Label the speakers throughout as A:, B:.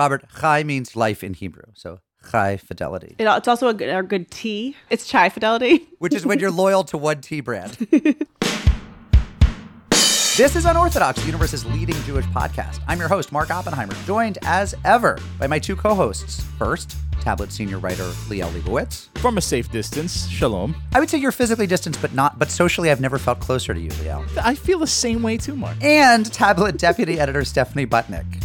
A: Robert, chai means life in Hebrew. So chai fidelity,
B: It, it's also a good, a good tea. It's chai fidelity.
A: which is when you're loyal to one tea brand. This is Unorthodox, the universe's leading Jewish podcast. I'm your host, Mark Oppenheimer, joined as ever by my two co hosts. First, tablet senior writer Liel Leibowitz.
C: From a safe distance, shalom.
A: I would say you're physically distanced, but not, but socially, I've never felt closer to you, Liel.
C: I feel the same way too, Mark.
A: And tablet deputy editor Stephanie Butnick.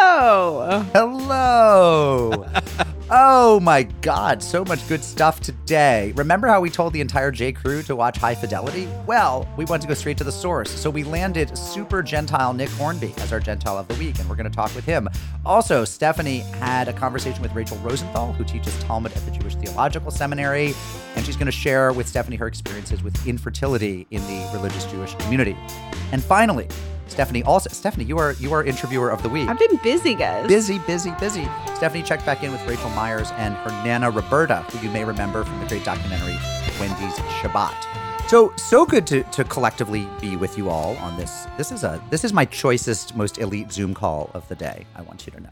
B: Hello.
A: Hello. oh my God, so much good stuff today. Remember how we told the entire J. Crew to watch High Fidelity? Well, we wanted to go straight to the source, so we landed super Gentile Nick Hornby as our Gentile of the week, and we're going to talk with him. Also, Stephanie had a conversation with Rachel Rosenthal, who teaches Talmud at the Jewish Theological Seminary, and she's going to share with Stephanie her experiences with infertility in the religious Jewish community. And finally, Stephanie also Stephanie, you are you are interviewer of the week.
B: I've been busy, guys.
A: Busy, busy, busy. Stephanie checked back in with Rachel Myers and her Nana Roberta, who you may remember from the great documentary Wendy's Shabbat. So so good to, to collectively be with you all on this. This is a this is my choicest, most elite Zoom call of the day. I want you to know.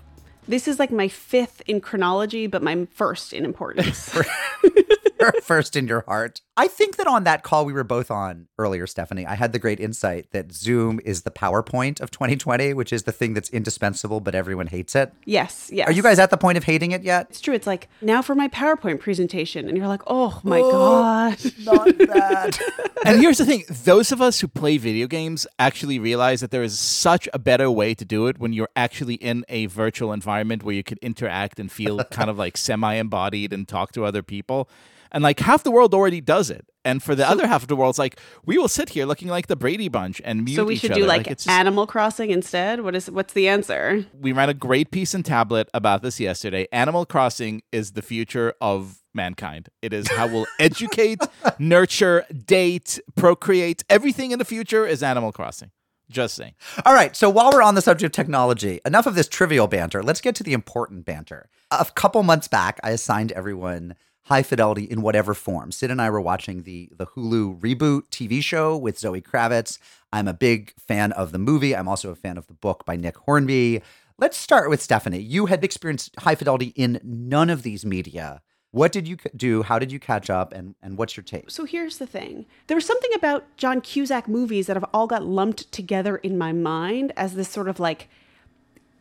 B: This is like my fifth in chronology, but my first in importance.
A: First in your heart. I think that on that call we were both on earlier, Stephanie, I had the great insight that Zoom is the PowerPoint of 2020, which is the thing that's indispensable, but everyone hates it.
B: yes, yes.
A: Are you guys at the point of hating it yet?
B: It's true. It's like now for my PowerPoint presentation, and you're like, oh my god.
A: Not that.
C: And here's the thing those of us who play video games actually realize that there is such a better way to do it when you're actually in a virtual environment where you could interact and feel kind of like semi embodied and talk to other people. And like half the world already does it. And for the other half of the world, it's like we will sit here looking like the Brady Bunch and mute
B: So we
C: each
B: should
C: other.
B: do like,
C: it's just-
B: Animal Crossing instead. What is what's the answer?
C: we ran a great piece in Tablet about this yesterday. Animal Crossing is the future of mankind. It is how we'll educate, nurture, date, procreate. Everything in the future is Animal Crossing. Just saying.
A: All right. So while we're on the subject of technology, enough of this trivial banter. Let's get to the important banter. A couple months back, I assigned everyone high fidelity in whatever form. Sid and I were watching the the Hulu reboot TV show with Zoe Kravitz. I'm a big fan of the movie. I'm also a fan of the book by Nick Hornby. Let's start with Stephanie. You had experienced high fidelity in none of these media. What did you do? How did you catch up? And and what's your take?
B: So here's the thing. There was something about John Cusack movies that have all got lumped together in my mind as this sort of like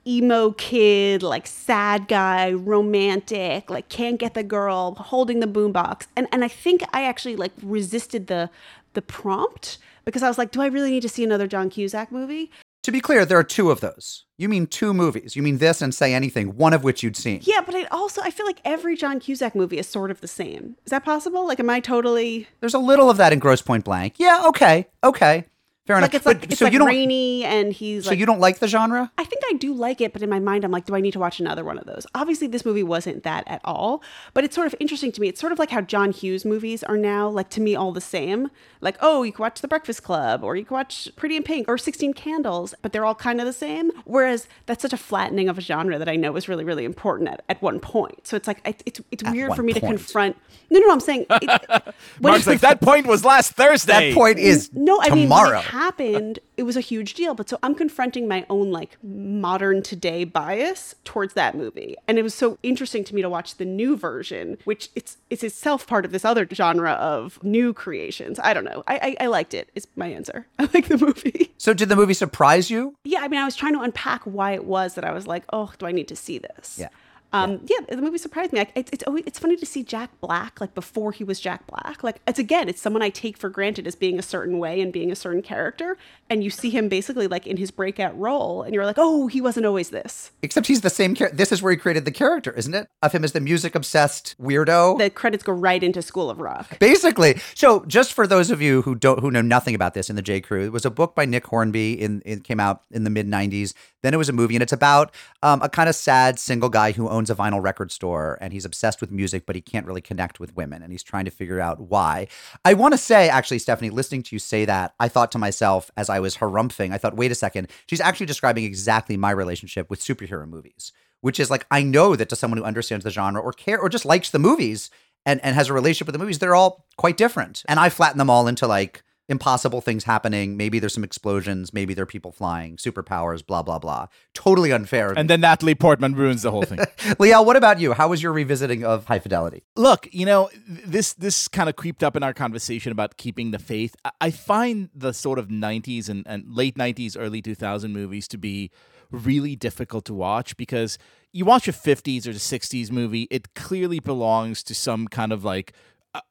B: emo kid, like sad guy, romantic, like can't get the girl, holding the boombox. And and I think I actually like resisted the the prompt because I was like, do I really need to see another John Cusack movie?
A: To be clear, there are two of those. You mean two movies. You mean this and Say Anything, one of which you'd seen.
B: Yeah, but I also I feel like every John Cusack movie is sort of the same. Is that possible? Like am I totally
A: There's a little of that in Grosse Pointe Blank. Yeah, okay, okay, fair enough.
B: like it's
A: But-
B: it's
A: so
B: like
A: you don't,
B: rainy and he's
A: so
B: like
A: you don't like the genre?
B: I think I do like it, but in my mind, I'm like, do I need to watch another one of those? Obviously, this movie wasn't that at all, but it's sort of interesting to me. It's sort of like how John Hughes movies are now, like to me, all the same. Like, oh, you can watch The Breakfast Club, or you can watch Pretty in Pink, or 16 Candles, but they're all kind of the same. Whereas that's such a flattening of a genre that I know is really, really important at, at one point. So it's like, it, it's, it's weird for me to confront. No, no, no, I'm saying. It,
C: Mark's like, that point was last Thursday.
A: That point is
B: no, I mean, it happened, it was a huge deal. But so I'm confronting my own like modern today bias towards that movie, and it was so interesting to me to watch the new version, which it's it's itself part of this other genre of new creations. I don't know. I I, I liked it. Is my answer. I like the movie.
A: so did the movie surprise you?
B: Yeah, I mean, I was trying to unpack why it was that I was like, oh, do I need to see this?
A: Yeah.
B: Um, yeah. the movie surprised me. Like, it's it's always, it's funny to see Jack Black like before he was Jack Black. Like it's again, it's someone I take for granted as being a certain way and being a certain character, and you see him basically like in his breakout role, and you're like, oh, he wasn't always this.
A: Except he's the same character. This is where he created the character, isn't it? Of him as the music obsessed weirdo.
B: The credits go right into School of Rock.
A: Basically, so just for those of you who don't who know nothing about this in the J Crew, it was a book by Nick Hornby. In it came out in the mid '90s. Then it was a movie, and it's about um, a kind of sad single guy who owns a vinyl record store, and he's obsessed with music, but he can't really connect with women, and he's trying to figure out why. I want to say, actually, Stephanie, listening to you say that, I thought to myself as I was harumphing, I thought, wait a second, she's actually describing exactly my relationship with superhero movies, which is like I know that to someone who understands the genre or care or just likes the movies and, and has a relationship with the movies, they're all quite different. And I flatten them all into like impossible things happening. Maybe there's some explosions. Maybe there are people flying, superpowers, blah, blah, blah. Totally unfair.
C: And then Natalie Portman ruins the whole thing.
A: Liel, what about you? How was your revisiting of High Fidelity?
C: Look, you know, this this kind of creeped up in our conversation about keeping the faith. I, find the sort of 90s and, and late 90s, early 2000 movies to be really difficult to watch because you watch a 50s or the 60s movie, it clearly belongs to some kind of like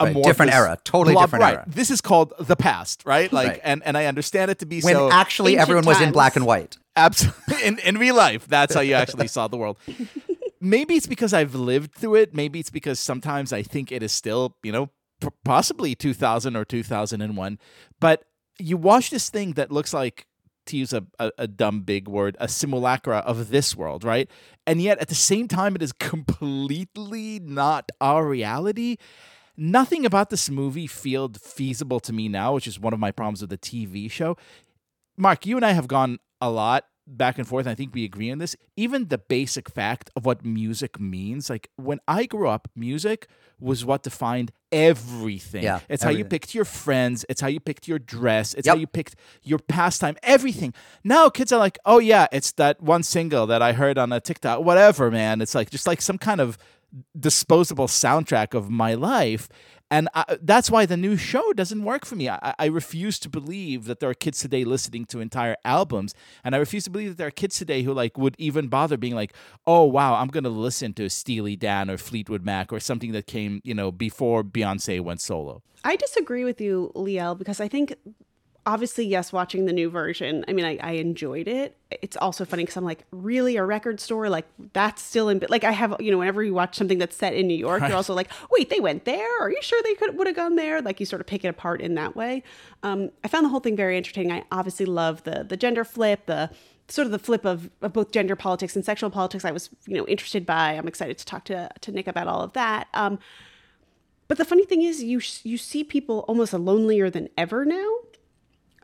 C: a
A: Right, different era, totally
C: blob-
A: different
C: right.
A: era.
C: This is called the past, right? Like,
A: Right.
C: and and I understand it to be
A: When
C: so
A: actually everyone was in black and white.
C: Absolutely. In, in real life, that's how you actually saw the world. Maybe it's because I've lived through it. Maybe it's because sometimes I think it is still, you know, p- possibly 2000 or 2001. But you watch this thing that looks like, to use a, a, a dumb big word, a simulacra of this world, right? And yet at the same time, it is completely not our reality. Nothing about this movie feel feasible to me now, which is one of my problems with the TV show. Mark, you and I have gone a lot back and forth. And I think we agree on this. Even the basic fact of what music means, like when I grew up, music was what defined everything.
A: Yeah,
C: it's how you picked your friends. It's how you picked your dress. It's how you picked your pastime. Everything. Now kids are like, oh yeah, it's that one single that I heard on a TikTok. Whatever, man. It's like just like some kind of disposable soundtrack of my life. And I, that's why the new show doesn't work for me. I, I refuse to believe that there are kids today listening to entire albums, and I refuse to believe that there are kids today who like would even bother being like, "Oh wow, I'm gonna listen to Steely Dan or Fleetwood Mac or something that came, you know, before Beyonce went solo."
B: I disagree with you, Liel, because I think obviously, yes, watching the new version, I mean, I, I enjoyed it. It's also funny because I'm like, really, a record store? Like, that's still in, like, I have, you know, whenever you watch something that's set in New York,
C: Right.
B: you're also like, wait, they went there? Are you sure they could would have gone there? Like, you sort of pick it apart in that way. Um, I found the whole thing very entertaining. I obviously love the the gender flip, the sort of the flip of, of both gender politics and sexual politics. I was, you know, interested by. I'm excited to talk to to Nick about all of that. Um, but the funny thing is, you you see people almost lonelier than ever now.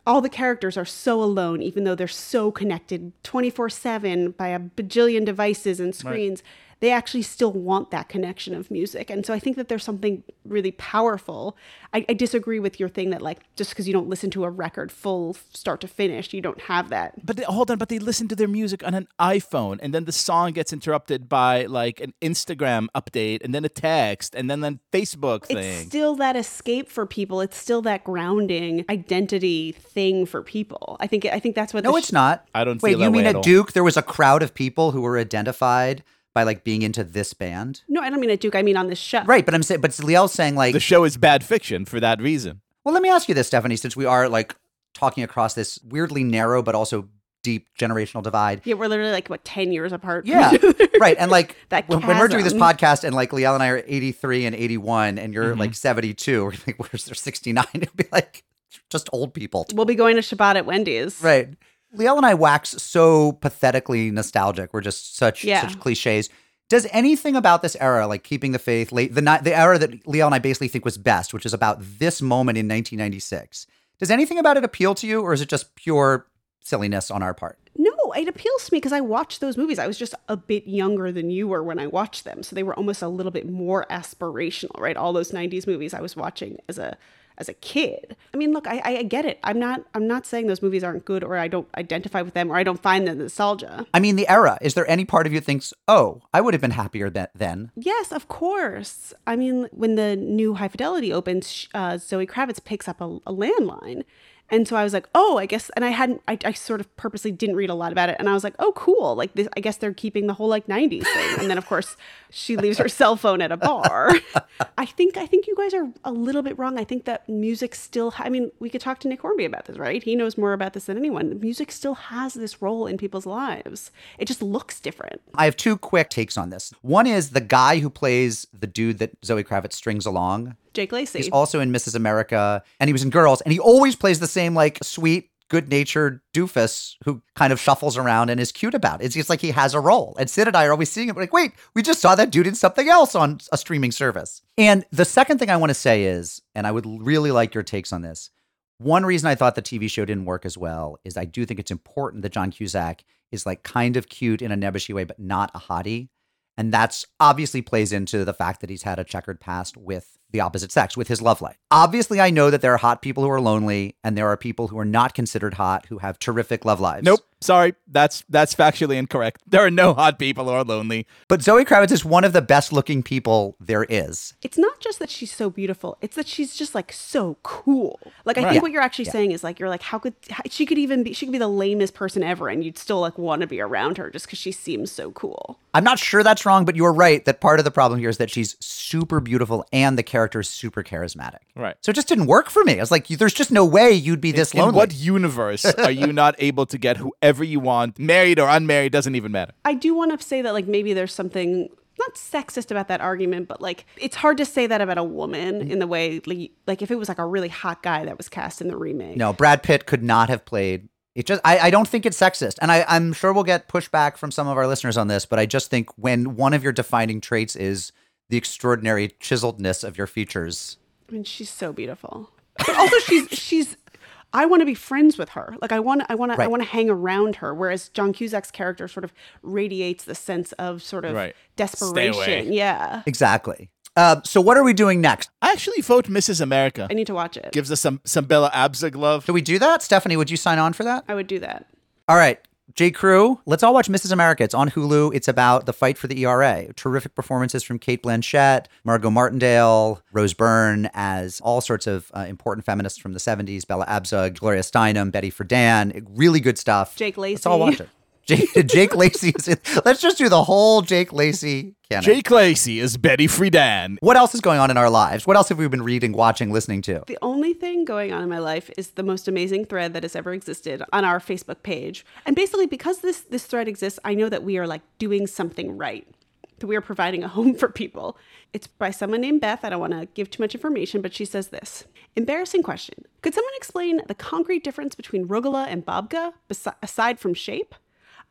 B: All the characters are so alone, even though they're so connected 24 7 by a bajillion devices and screens. They actually still want that connection of music. And so I think that there's something really powerful. I, I disagree with your thing that, like, just because you don't listen to a record full start to finish, you don't have that.
C: But they, hold on, but they listen to their music on an iPhone, and then the song gets interrupted by like an Instagram update, and then a text, and then then Facebook thing.
B: It's still that escape for people. It's still that grounding identity thing for people. I think I think that's what
A: No,
B: the
A: it's not.
C: I don't
A: Wait,
C: feel that
A: you mean
C: way
A: at
C: at all.
A: Duke there was a crowd of people who were identified by like being into this band?
B: No, I don't mean at Duke. I mean on this show.
A: Right, but I'm saying, but Liel's saying like,
C: the show is bad fiction for that reason.
A: well, let me ask you this, Stephanie, since we are like talking across this weirdly narrow but also deep generational divide.
B: Yeah, we're literally like what ten years apart.
A: Yeah, right. And like
B: That
A: when, when we're doing this podcast, and like Liel and I are 83 and 81, and you're mm-hmm. like 72, we're like, where's their 69? It'd be like just old people.
B: We'll be going to Shabbat at Wendy's.
A: Right. Liel and I wax so pathetically nostalgic. We're just such
B: Yeah.
A: such cliches. Does anything about this era, like keeping the faith, late the the era that Liel and I basically think was best, which is about this moment in 1996, does anything about it appeal to you, or is it just pure silliness on our part?
B: No, it appeals to me because I watched those movies. I was just a bit younger than you were when I watched them, so they were almost a little bit more aspirational, right? All those '90s movies I was watching as a as a kid. I mean, look, I, I get it. I'm not I'm not saying those movies aren't good or I don't identify with them or I don't find the nostalgia.
A: I mean, the era. Is there any part of you thinks, oh, I would have been happier that then?
B: Yes, of course. I mean, when the new High Fidelity opens, uh, Zoe Kravitz picks up a, a landline. And so I was like, oh, I guess, and I hadn't, I, I sort of purposely didn't read a lot about it. And I was like, oh, cool. Like, this, I guess they're keeping the whole like 90s thing. And then, of course, she leaves her cell phone at a bar. I think, I think you guys are a little bit wrong. I think that music still, I mean, we could talk to Nick Hornby about this, right? He knows more about this than anyone. Music still has this role in people's lives. It just looks different.
A: I have two quick takes on this. One is the guy who plays the dude that Zoe Kravitz strings along.
B: Jake Lacy.
A: He's also in Mrs. America, and he was in Girls, and he always plays the same like sweet, good-natured doofus who kind of shuffles around and is cute about it. It's just like he has a role. And Sid and I are always seeing it. We're like, wait, we just saw that dude in something else on a streaming service. And the second thing I want to say is, and I would really like your takes on this. One reason I thought the TV show didn't work as well is I do think it's important that John Cusack is like kind of cute in a nebbishy way, but not a hottie. And that's obviously plays into the fact that he's had a checkered past with the opposite sex with his love life. Obviously, I know that there are hot people who are lonely and there are people who are not considered hot who have terrific love lives.
C: Nope. Sorry, that's that's factually incorrect. There are no hot people who are lonely.
A: But Zoe Kravitz is one of the best looking people there is.
B: It's not just that she's so beautiful; it's that she's just like so cool. Like I
C: Right.
B: think what you're actually saying is like you're like, how could how, she could even be? She could be the lamest person ever, and you'd still like want to be around her just because she seems so cool.
A: I'm not sure that's wrong, but you're right that part of the problem here is that she's super beautiful and the character is super charismatic.
C: Right.
A: So it just didn't work for me. I was like, there's just no way you'd be this
C: In
A: lonely.
C: what universe are you not able to get whoever you want, married or unmarried, doesn't even matter.
B: I do want to say that like maybe there's something not sexist about that argument, but like it's hard to say that about a woman in the way like, like if it was like a really hot guy that was cast in the remake.
A: No, Brad Pitt could not have played. It just, I, I don't think it's sexist. And I, I'm sure we'll get pushback from some of our listeners on this, but I just think when one of your defining traits is the extraordinary chiseledness of your features,
B: I mean, she's so beautiful. But also, she's she's. I want to be friends with her. Like I want, I want to, I want to hang around her. Whereas John Cusack's character sort of radiates the sense of sort of
C: Right.
B: desperation.
C: Stay away.
B: Yeah,
A: exactly. Uh, so what are we doing next?
C: I actually vote Mrs. America.
B: I need to watch it.
C: Gives us some some Bella Abzug love.
A: Do we do that? Stephanie, would you sign on for that?
B: I would do that.
A: All right. J. Crew, let's all watch Mrs. America. It's on Hulu. It's about the fight for the ERA. Terrific performances from Cate Blanchett, Margot Martindale, Rose Byrne as all sorts of uh, important feminists from the 70s, Bella Abzug, Gloria Steinem, Betty Friedan. Really good stuff.
B: Jake
A: Let's all watch it. Jake, Jake Lacy is in. Let's just do the whole Jake Lacy canon.
C: Jake Lacy is Betty Friedan.
A: what else is going on in our lives? What else have we been reading, watching, listening to?
B: The only thing going on in my life is the most amazing thread that has ever existed on our Facebook page. And basically because this this thread exists, I know that we are like doing something right. That we are providing a home for people. It's by someone named Beth. I don't want to give too much information, but she says this. Embarrassing question. Could someone explain the concrete difference between rugula and babka besi- aside from shape?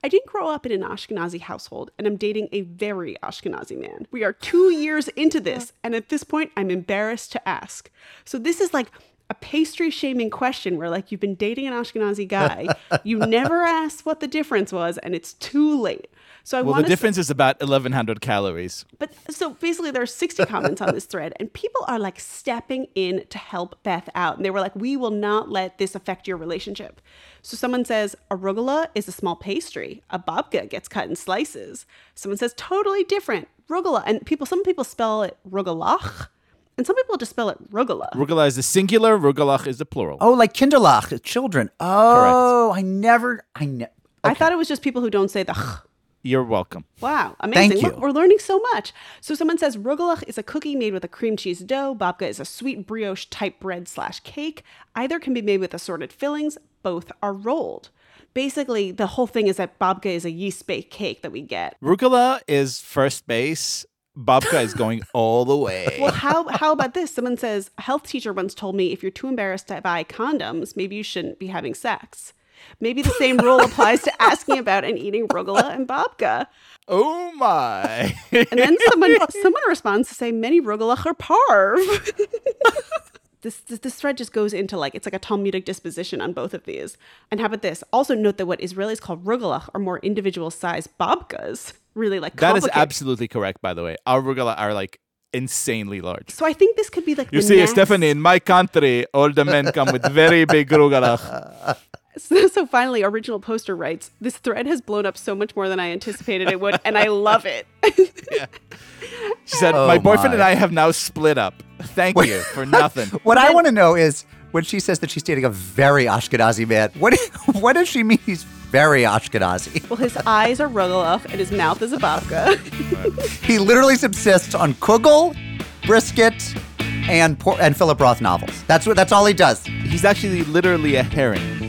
B: I didn't grow up in an Ashkenazi household, and I'm dating a very Ashkenazi man. We are two years into this, and at this point, I'm embarrassed to ask. So, this is like a pastry shaming question where, like, you've been dating an Ashkenazi guy, you never asked what the difference was, and it's too late. So, I
C: Well,
B: want
C: the difference is about 1,100 calories.
B: but so basically, there are 60 comments on this thread, and people are like stepping in to help Beth out. And they were like, We will not let this affect your relationship. So someone says, Arugula is a small pastry. A babka gets cut in slices. Someone says, Totally different. Rugula. And people, some people spell it rugalach, and some people just spell it rugula.
C: Rugula is the singular, rugalach is the plural.
A: Oh, like Kinderlach, children. Oh, I never, I never.
B: I thought it was just people who don't say the ch.
C: You're welcome.
B: Wow, amazing.
A: Thank
B: Look,
A: you.
B: we're learning so much. So someone says rugelach is a cookie made with a cream cheese dough. Babka is a sweet brioche type bread slash cake. Either can be made with assorted fillings. Both are rolled. Basically, the whole thing is that babka is a yeast baked cake that we get.
C: Rugula is first base. Babka is going all the way.
B: Well, how how about this? Someone says a health teacher once told me if you're too embarrassed to buy condoms, maybe you shouldn't be having sex. Maybe the same rule applies to asking about and eating rugula and babka.
C: Oh my.
B: And then someone someone responds to say many are parv. this, this this thread just goes into like it's like a Talmudic disposition on both of these. And how about this? Also note that what Israelis call rugelach are more individual sized babkas. Really like
C: that is absolutely correct, by the way. Our rugula are like insanely large.
B: So I think this could be like
C: You see,
B: next-
C: Stephanie, in my country, all the men come with very big rugalach.
B: So, so finally, original poster writes, "This thread has blown up so much more than I anticipated it would, and I love it."
C: She said,
A: Oh
C: My boyfriend and. I have now split up. Thank you for nothing.
A: What I want to know is when she says that she's dating a very Ashkenazi man, what what does she mean he's very Ashkenazi?
B: well, his eyes are rugelach and his mouth is a babka.
A: He literally subsists on kugel, brisket, and por- and Philip Roth novels. That's what that's all he does.
C: He's actually literally a herring.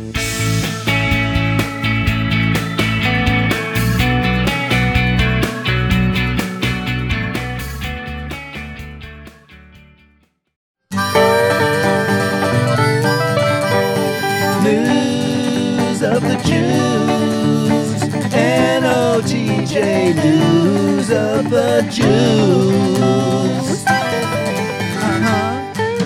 D: Of the Jews. N-O-T-J News of the Jews.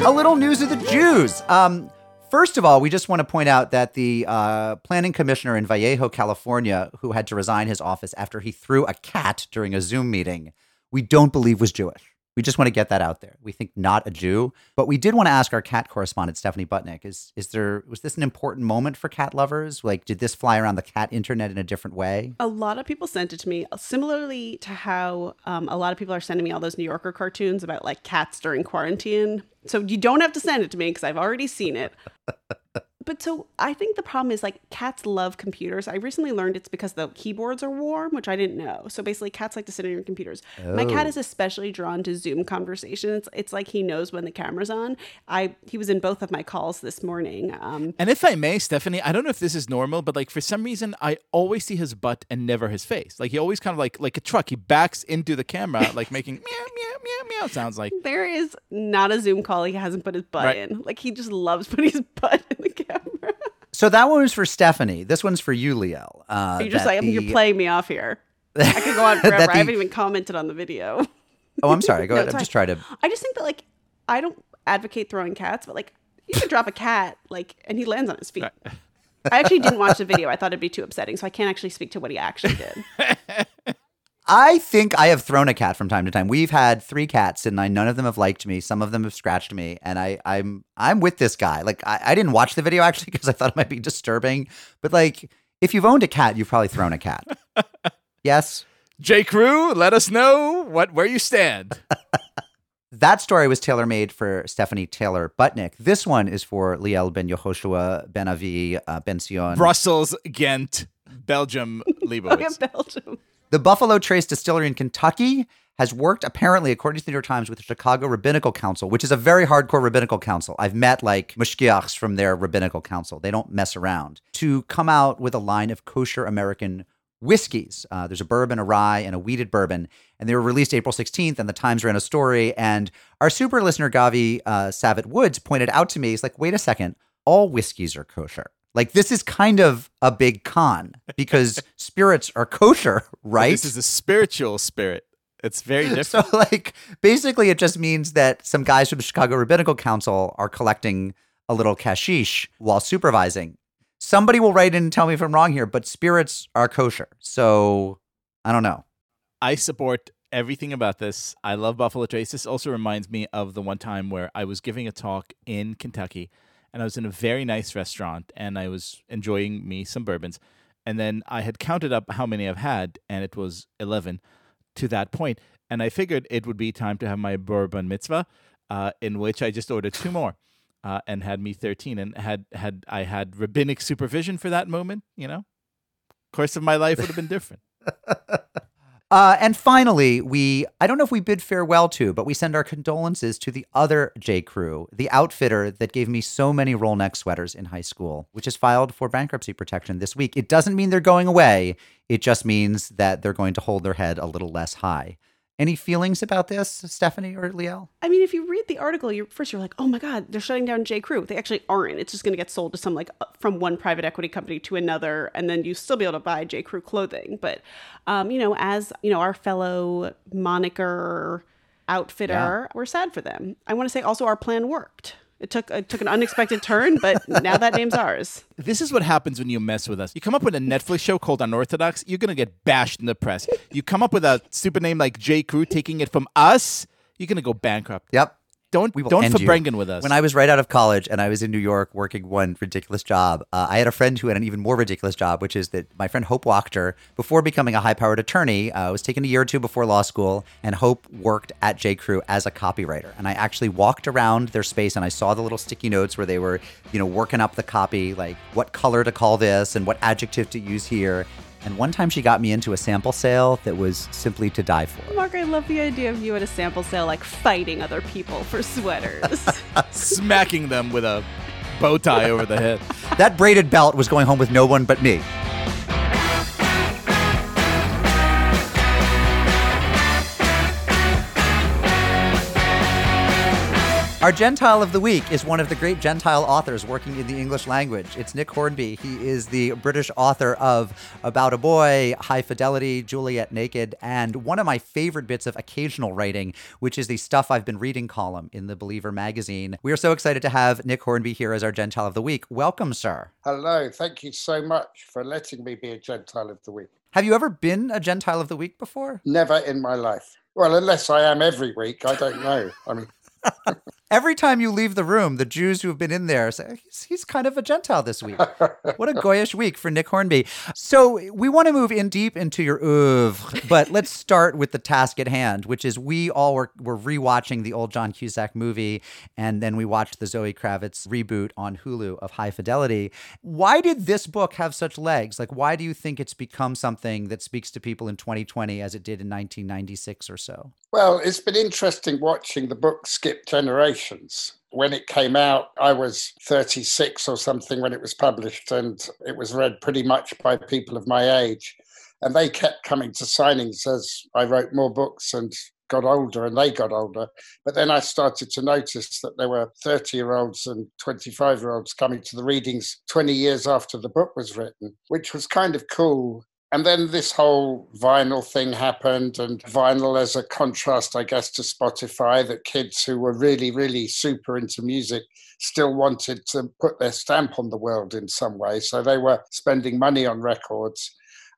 A: A little news of the Jews. Um, first of all, we just want to point out that the uh, planning commissioner in Vallejo, California, who had to resign his office after he threw a cat during a Zoom meeting, we don't believe was Jewish. We just want to get that out there. We think not a Jew, but we did want to ask our cat correspondent Stephanie Butnick: Is is there was this an important moment for cat lovers? Like, did this fly around the cat internet in a different way?
B: A lot of people sent it to me, similarly to how um, a lot of people are sending me all those New Yorker cartoons about like cats during quarantine. So you don't have to send it to me because I've already seen it. But so I think the problem is like cats love computers. I recently learned it's because the keyboards are warm, which I didn't know. So basically, cats like to sit on your computers. My cat
A: Oh.
B: is especially drawn to Zoom conversations. It's like he knows when the camera's on. I he was in both of my calls this morning. Um,
C: And if I may, Stephanie, I don't know if this is normal, but like for some reason, I always see his butt and never his face. Like he always kind of like like a truck. He backs into the camera, like making meow meow meow meow sounds like.
B: there is not a Zoom call he hasn't put his butt
C: Right.
B: in. Like he just loves putting his butt in the camera.
A: So that one was for Stephanie. This one's for you, Liel. Uh,
B: You're just like
A: the-
B: you're playing me off here. I could go on forever.
A: the-
B: I haven't even commented on the video.
A: Oh, I'm sorry. Go
B: No,
A: ahead. I'm just trying to.
B: I just think that like I don't advocate throwing cats, but like you could drop a cat like and he lands on his feet. I actually didn't watch the video. I thought it'd be too upsetting, so I can't actually speak to what he actually did.
A: I think I have thrown a cat from time to time. We've had three cats, and I, none of them have liked me. Some of them have scratched me, and I, I'm I'm with this guy. Like I, I didn't watch the video actually because I thought it might be disturbing. But like, if you've owned a cat, you've probably thrown a cat. yes,
C: J. Crew, let us know what where you stand.
A: that story was tailor made for Stephanie Taylor Butnick. This one is for Liel Ben Yehoshua Ben Avi uh, Ben Sion.
C: Brussels, Ghent, Belgium, Leibowitz.
B: Belgium.
A: The Buffalo Trace Distillery in Kentucky has worked, apparently, according to the New York Times, with the Chicago Rabbinical Council, which is a very hardcore rabbinical council. I've met like mashgiachs from their rabbinical council. They don't mess around. To come out with a line of kosher American whiskeys. Uh, there's a bourbon, a rye, and a wheated bourbon. And they were released April 16th, and the Times ran a story. And our super listener, Gavi uh, Savitt Woods, pointed out to me, he's like, wait a second, all whiskeys are kosher. Like, this is kind of a big con because spirits are kosher, right?
C: This is a spiritual spirit. It's very different.
A: So, like, basically, it just means that some guys from the Chicago Rabbinical Council are collecting a little cashish while supervising. Somebody will write in and tell me if I'm wrong here, but spirits are kosher. So, I don't know.
C: I support everything about this. I love Buffalo Trace. This also reminds me of the one time where I was giving a talk in Kentucky and I was in a very nice restaurant and I was enjoying me some bourbons. And then I had counted up how many I've had and it was 11 to that point. And I figured it would be time to have my bourbon mitzvah, uh, in which I just ordered two more. Uh, and had me 13 and had had I had rabbinic supervision for that moment, you know, course of my life would have been different.
A: Uh, and finally, we, I don't know if we bid farewell to, but we send our condolences to the other J. Crew, the outfitter that gave me so many roll neck sweaters in high school, which is filed for bankruptcy protection this week. It doesn't mean they're going away, it just means that they're going to hold their head a little less high. Any feelings about this, Stephanie or Liel?
B: I mean, if you read the article, you're first you're like, oh my god, they're shutting down J. Crew. They actually aren't. It's just going to get sold to some like uh, from one private equity company to another, and then you still be able to buy J. Crew clothing. But um, you know, as you know, our fellow moniker outfitter, we're sad for them. I want to say also our plan worked. It took it took an unexpected turn, but now that name's ours.
C: This is what happens when you mess with us. You come up with a Netflix show called Unorthodox, you're gonna get bashed in the press. You come up with a stupid name like J. Crew, taking it from us, you're gonna go bankrupt.
A: Yep.
C: Don't
A: We will
C: don't. Fabrengen with us.
A: When I was right out of college and I was in New York working one ridiculous job, uh, I had a friend who had an even more ridiculous job, which is that my friend Hope Wachter, before becoming a high powered attorney, uh, was taken a year or two before law school, and Hope worked at J. Crew as a copywriter. And I actually walked around their space and I saw the little sticky notes where they were, you know, working up the copy, like what color to call this and what adjective to use here. And one time she got me into a sample sale that was simply to die for.
B: Mark, I love the idea of you at a sample sale, like fighting other people for sweaters.
C: smacking them with a bow tie over the head.
A: That braided belt was going home with no one but me. Our Gentile of the Week is one of the great Gentile authors working in the English language. It's Nick Hornby. He is the British author of About a Boy, High Fidelity, Juliet Naked, and one of my favorite bits of occasional writing, which is the Stuff I've Been Reading column in the Believer magazine. We are so excited to have Nick Hornby here as our Gentile of the Week. Welcome, sir.
E: Hello, thank you so much for letting me be a Gentile of the Week.
A: Have you ever been a Gentile of the Week before?
E: Never in my life. Well, unless I am every week, I don't know. I mean,
A: Every time you leave the room, the Jews who have been in there say, he's, he's kind of a Gentile this week. what a goyish week for Nick Hornby. So we want to move in deep into your oeuvre, but let's start with the task at hand, which is we all were, were rewatching the old John Cusack movie, and then we watched the Zoe Kravitz reboot on Hulu of High Fidelity. Why did this book have such legs? Like, why do you think it's become something that speaks to people in 2020 as it did in 1996 or so?
E: Well, it's been interesting watching the book skip When it came out, I was 36 or something when it was published, and it was read pretty much by people of my age. And they kept coming to signings as I wrote more books and got older, and they got older. But then I started to notice that there were 30 year olds and 25 year olds coming to the readings 20 years after the book was written, which was kind of cool and then this whole vinyl thing happened, and vinyl as a contrast, I guess, to Spotify, that kids who were really, really super into music still wanted to put their stamp on the world in some way. So they were spending money on records.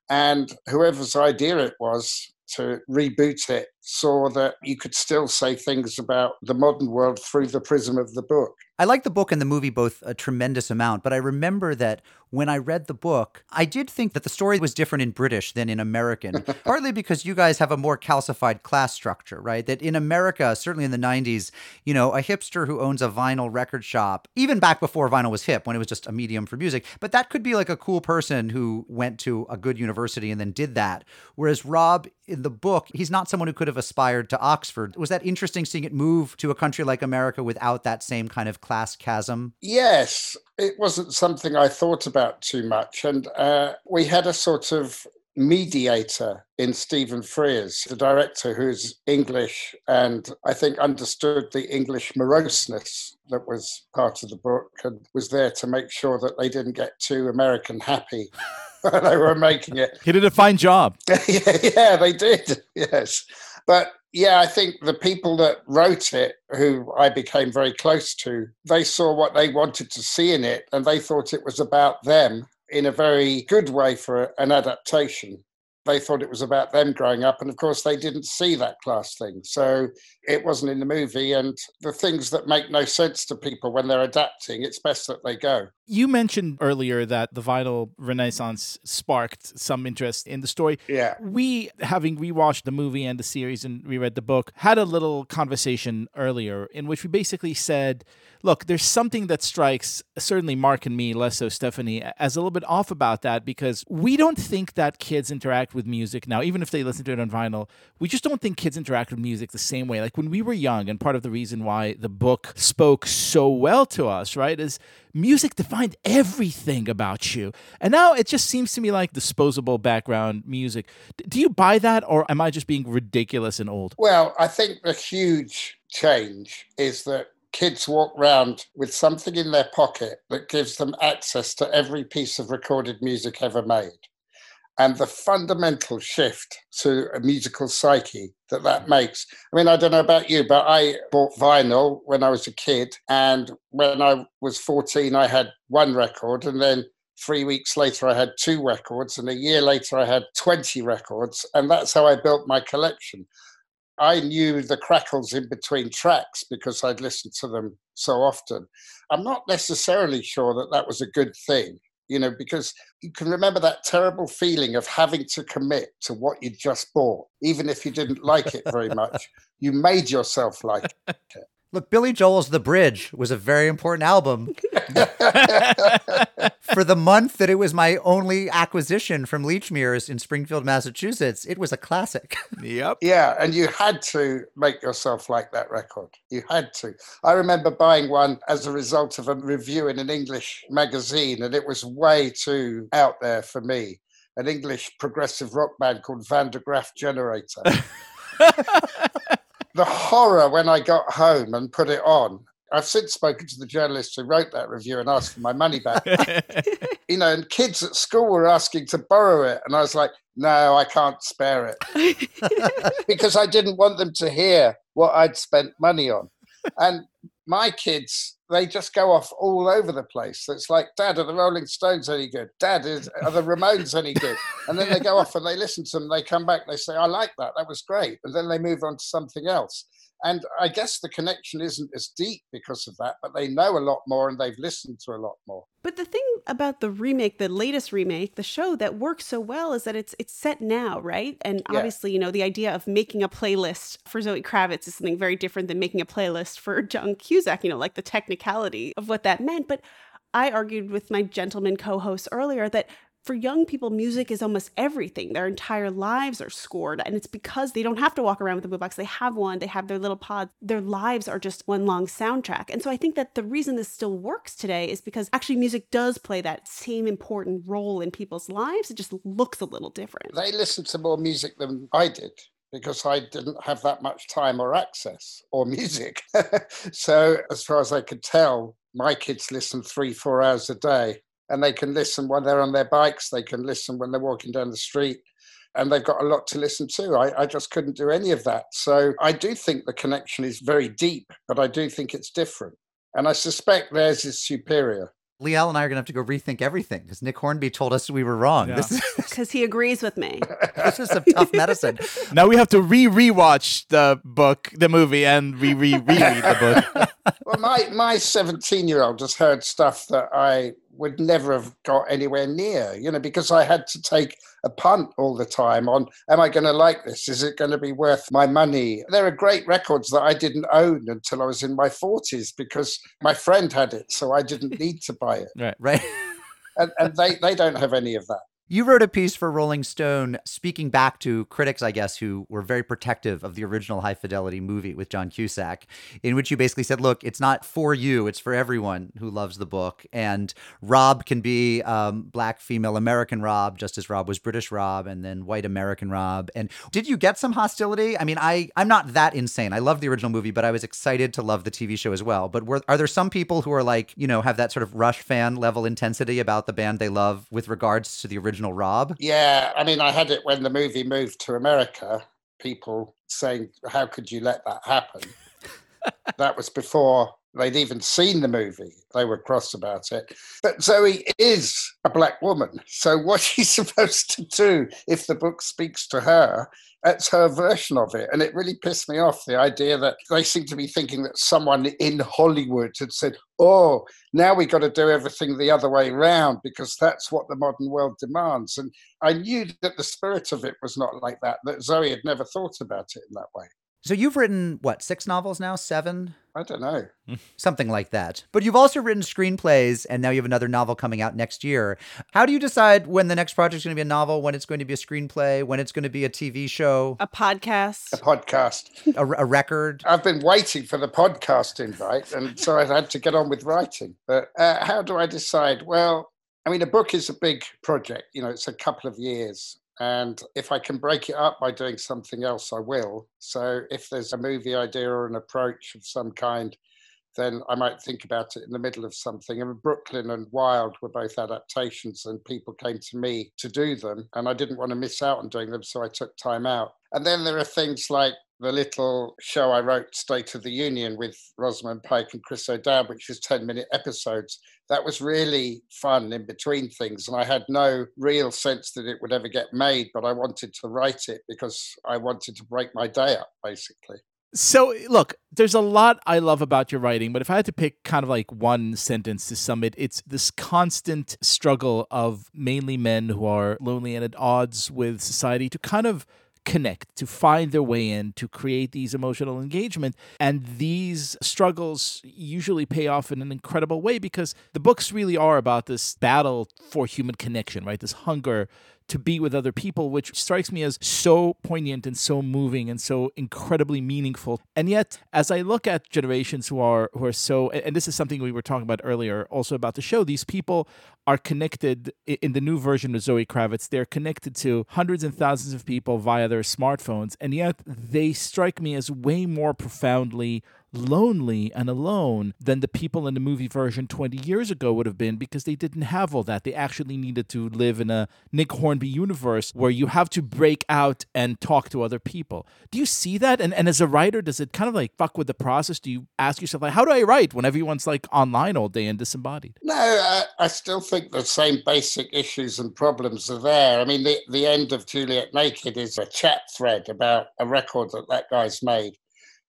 E: And whoever's idea it was to reboot it saw that you could still say things about the modern world through the prism of the book.
A: I like the book and the movie both a tremendous amount, but I remember that when I read the book, I did think that the story was different in British than in American, partly because you guys have a more calcified class structure, right? That in America, certainly in the 90s, you know, a hipster who owns a vinyl record shop, even back before vinyl was hip, when it was just a medium for music, but that could be like a cool person who went to a good university and then did that. Whereas Rob, in the book, he's not someone who could have aspired to Oxford. Was that interesting seeing it move to a country like America without that same kind of class chasm?
E: Yes, it wasn't something I thought about too much. And uh, we had a sort of mediator in Stephen Frears, the director who's English and I think understood the English moroseness that was part of the book and was there to make sure that they didn't get too American happy when they were making it.
C: He did a fine job.
E: yeah, yeah, they did. Yes. But yeah, I think the people that wrote it, who I became very close to, they saw what they wanted to see in it and they thought it was about them in a very good way for an adaptation they thought it was about them growing up. And of course, they didn't see that class thing. So it wasn't in the movie. And the things that make no sense to people when they're adapting, it's best that they go.
C: You mentioned earlier that the vinyl renaissance sparked some interest in the story.
E: Yeah.
C: We, having rewatched the movie and the series and reread the book, had a little conversation earlier in which we basically said, look, there's something that strikes certainly Mark and me, less so Stephanie, as a little bit off about that because we don't think that kids interact with music now, even if they listen to it on vinyl. We just don't think kids interact with music the same way. Like when we were young, and part of the reason why the book spoke so well to us, right, is music defined everything about you. And now it just seems to me like disposable background music. D- do you buy that, or am I just being ridiculous and old?
E: Well, I think the huge change is that kids walk around with something in their pocket that gives them access to every piece of recorded music ever made. And the fundamental shift to a musical psyche that that makes. I mean, I don't know about you, but I bought vinyl when I was a kid. And when I was 14, I had one record. And then three weeks later, I had two records. And a year later, I had 20 records. And that's how I built my collection. I knew the crackles in between tracks because I'd listened to them so often. I'm not necessarily sure that that was a good thing, you know, because you can remember that terrible feeling of having to commit to what you just bought, even if you didn't like it very much. you made yourself like it.
A: Look, Billy Joel's The Bridge was a very important album. For the month that it was my only acquisition from Lechmere's in Springfield, Massachusetts, it was a classic.
C: Yep.
E: Yeah, and you had to make yourself like that record. You had to. I remember buying one as a result of a review in an English magazine, and it was way too out there for me. An English progressive rock band called Van der Graaf Generator. the horror when I got home and put it on. I've since spoken to the journalist who wrote that review and asked for my money back. you know, and kids at school were asking to borrow it. And I was like, no, I can't spare it. because I didn't want them to hear what I'd spent money on. And my kids they just go off all over the place. It's like, Dad, are the Rolling Stones any good? Dad, is, are the Ramones any good? And then they go off and they listen to them. They come back. They say, I like that. That was great. And then they move on to something else. And I guess the connection isn't as deep because of that, but they know a lot more and they've listened to a lot more.
B: But the thing about the remake, the latest remake, the show that works so well is that it's it's set now, right? And
E: Yeah.
B: obviously, you know, the idea of making a playlist for Zoe Kravitz is something very different than making a playlist for John Cusack, you know, like the technicality of what that meant. But I argued with my gentleman co-host earlier that for young people, music is almost everything. Their entire lives are scored. And it's because they don't have to walk around with a boombox. They have one, they have their little pod. Their lives are just one long soundtrack. And so I think that the reason this still works today is because actually music does play that same important role in people's lives. It just looks a little different.
E: They listened to more music than I did because I didn't have that much time or access or music. so, as far as I could tell, my kids listen three, four hours a day and they can listen when they're on their bikes, they can listen when they're walking down the street. And they've got a lot to listen to. I, I just couldn't do any of that. So I do think the connection is very deep, but I do think it's different. And I suspect theirs is superior.
A: Liel and I are going to have to go rethink everything because Nick Hornby told us we were wrong.
C: Yeah.
B: Because he agrees with me.
A: this is some tough medicine.
C: Now we have to re rewatch the book, the movie, and re re reread the book.
E: well, my my seventeen year old just heard stuff that I would never have got anywhere near. You know, because I had to take a punt all the time on: Am I going to like this? Is it going to be worth my money? There are great records that I didn't own until I was in my forties because my friend had it, so I didn't need to buy it,
A: Right.
E: and, and they they don't have any of that.
A: You wrote a piece for Rolling Stone speaking back to critics, I guess, who were very protective of the original High Fidelity movie with John Cusack, in which you basically said, look, it's not for you, it's for everyone who loves the book. And Rob can be um, black female American Rob, just as Rob was British Rob, and then white American Rob. And did you get some hostility? I mean, I, I'm not that insane. I love the original movie, but I was excited to love the TV show as well. But were, are there some people who are like, you know, have that sort of Rush fan level intensity about the band they love with regards to the original Rob?
E: Yeah, I mean, I had it when the movie moved to America. People saying, "How could you let that happen?" that was before they'd even seen the movie. They were cross about it. But Zoe is a black woman, so what's she supposed to do if the book speaks to her? It's her version of it, and it really pissed me off. The idea that they seem to be thinking that someone in Hollywood had said, "Oh, now we've got to do everything the other way round because that's what the modern world demands." And I knew that the spirit of it was not like that. That Zoe had never thought about it in that way.
A: So you've written what six novels now, seven,
E: I don't know.
A: something like that. But you've also written screenplays, and now you have another novel coming out next year. How do you decide when the next project is going to be a novel, when it's going to be a screenplay, when it's going to be a TV show,
B: A podcast.
E: A podcast.
A: a, a record?
E: I've been waiting for the podcast invite, and so I had to get on with writing. But uh, how do I decide? Well, I mean, a book is a big project. You know, it's a couple of years. And if I can break it up by doing something else, I will. So if there's a movie idea or an approach of some kind, then I might think about it in the middle of something. And Brooklyn and Wild were both adaptations, and people came to me to do them. And I didn't want to miss out on doing them, so I took time out. And then there are things like the little show I wrote, State of the Union, with Rosamund Pike and Chris O'Dowd, which was 10 minute episodes. That was really fun in between things. And I had no real sense that it would ever get made, but I wanted to write it because I wanted to break my day up, basically.
C: So, look, there's a lot I love about your writing, but if I had to pick kind of like one sentence to sum it, it's this constant struggle of mainly men who are lonely and at odds with society to kind of connect, to find their way in, to create these emotional engagement. And these struggles usually pay off in an incredible way because the books really are about this battle for human connection, right? This hunger to be with other people, which strikes me as so poignant and so moving and so incredibly meaningful. And yet, as I look at generations who are who are so, and this is something we were talking about earlier, also about the show, these people are connected in the new version of Zoe Kravitz. They're connected to hundreds and thousands of people via their smartphones, and yet they strike me as way more profoundly lonely and alone than the people in the movie version 20 years ago would have been because they didn't have all that. They actually needed to live in a Nick Hornby universe where you have to break out and talk to other people. Do you see that? And, and as a writer, does it kind of like fuck with the process? Do you ask yourself, like, how do I write when everyone's like online all day and disembodied?
E: No, I, I still think the same basic issues and problems are there. I mean, the, the end of Juliet Naked is a chat thread about a record that that guy's made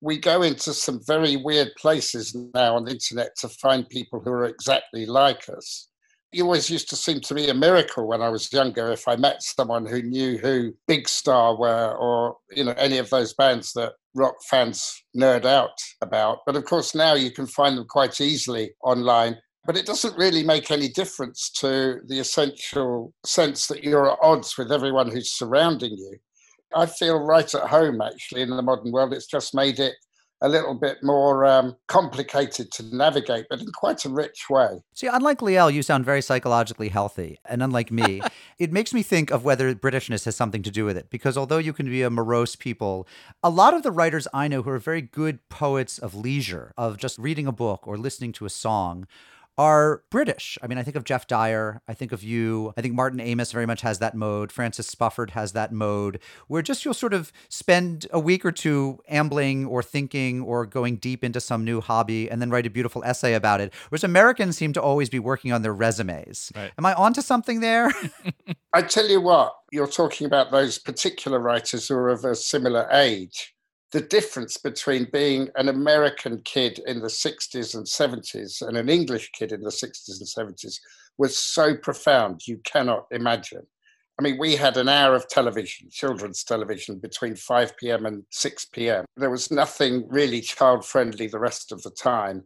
E: we go into some very weird places now on the internet to find people who are exactly like us. It always used to seem to me a miracle when I was younger if I met someone who knew who Big Star were or you know any of those bands that rock fans nerd out about. But of course now you can find them quite easily online. But it doesn't really make any difference to the essential sense that you're at odds with everyone who's surrounding you. I feel right at home actually in the modern world. It's just made it a little bit more um, complicated to navigate, but in quite a rich way.
A: See, unlike Liel, you sound very psychologically healthy. And unlike me, it makes me think of whether Britishness has something to do with it. Because although you can be a morose people, a lot of the writers I know who are very good poets of leisure, of just reading a book or listening to a song, are British. I mean, I think of Geoff Dyer. I think of you. I think Martin Amis very much has that mode. Francis Spufford has that mode where just you'll sort of spend a week or two ambling or thinking or going deep into some new hobby and then write a beautiful essay about it. Whereas Americans seem to always be working on their resumes. Right. Am I onto something there?
E: I tell you what, you're talking about those particular writers who are of a similar age the difference between being an American kid in the 60s and 70s and an English kid in the 60s and 70s was so profound, you cannot imagine. I mean, we had an hour of television, children's television, between 5 p.m. and 6 p.m. There was nothing really child friendly the rest of the time.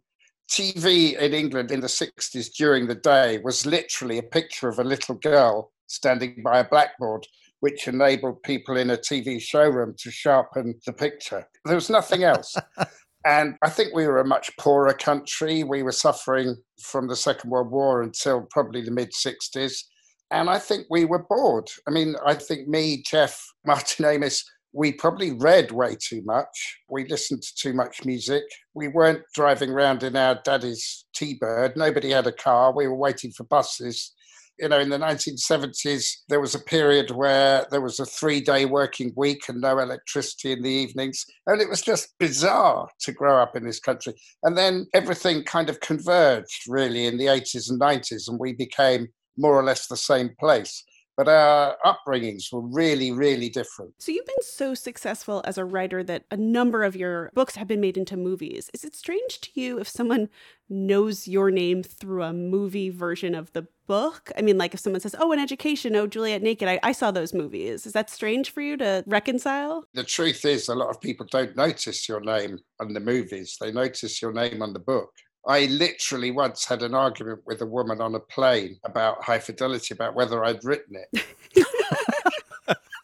E: TV in England in the 60s during the day was literally a picture of a little girl standing by a blackboard which enabled people in a TV showroom to sharpen the picture. There was nothing else. and I think we were a much poorer country. We were suffering from the Second World War until probably the mid 60s. And I think we were bored. I mean, I think me, Geoff, Martin Amis, we probably read way too much. We listened to too much music. We weren't driving around in our daddy's T Bird. Nobody had a car. We were waiting for buses you know, in the 1970s, there was a period where there was a three day working week and no electricity in the evenings. And it was just bizarre to grow up in this country. And then everything kind of converged really in the 80s and 90s, and we became more or less the same place but our upbringings were really, really different.
B: So you've been so successful as a writer that a number of your books have been made into movies. Is it strange to you if someone knows your name through a movie version of the book? I mean, like if someone says, "Oh, an education," "Oh, Juliet Naked," I, I saw those movies. Is that strange for you to reconcile?
E: The truth is, a lot of people don't notice your name on the movies; they notice your name on the book. I literally once had an argument with a woman on a plane about high fidelity, about whether I'd written it.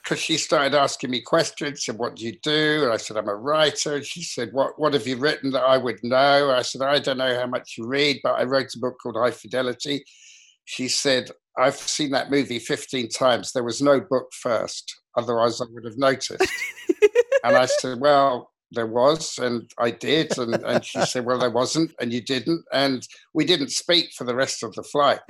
E: Because she started asking me questions. She said, What do you do? And I said, I'm a writer. And she said, what, what have you written that I would know? I said, I don't know how much you read, but I wrote a book called High Fidelity. She said, I've seen that movie 15 times. There was no book first. Otherwise, I would have noticed. and I said, Well, there was, and I did. And, and she said, Well, there wasn't, and you didn't. And we didn't speak for the rest of the flight.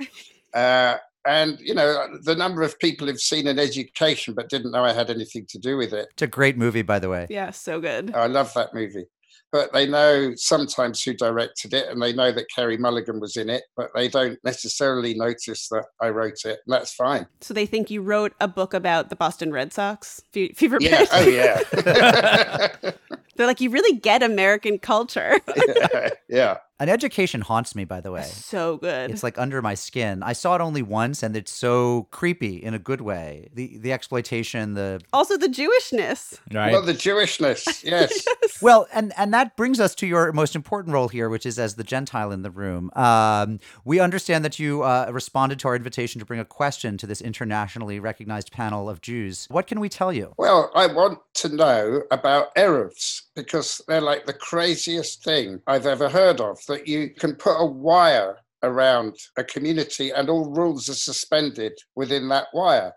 E: Uh, and, you know, the number of people who've seen an education but didn't know I had anything to do with it.
A: It's a great movie, by the way.
B: Yeah, so good.
E: I love that movie. But they know sometimes who directed it and they know that Carey Mulligan was in it, but they don't necessarily notice that I wrote it. And that's fine.
B: So they think you wrote a book about the Boston Red Sox? Fever
E: yeah.
B: Pitch?
E: Oh, yeah.
B: They're like, you really get American culture.
E: yeah.
A: An education haunts me, by the way.
B: So good.
A: It's like under my skin. I saw it only once, and it's so creepy in a good way. The the exploitation, the
B: also the Jewishness.
E: Right. Well, the Jewishness, yes.
A: yes. Well, and and that brings us to your most important role here, which is as the Gentile in the room. Um, we understand that you uh, responded to our invitation to bring a question to this internationally recognized panel of Jews. What can we tell you?
E: Well, I want to know about eruvs because they're like the craziest thing I've ever heard of that you can put a wire around a community and all rules are suspended within that wire.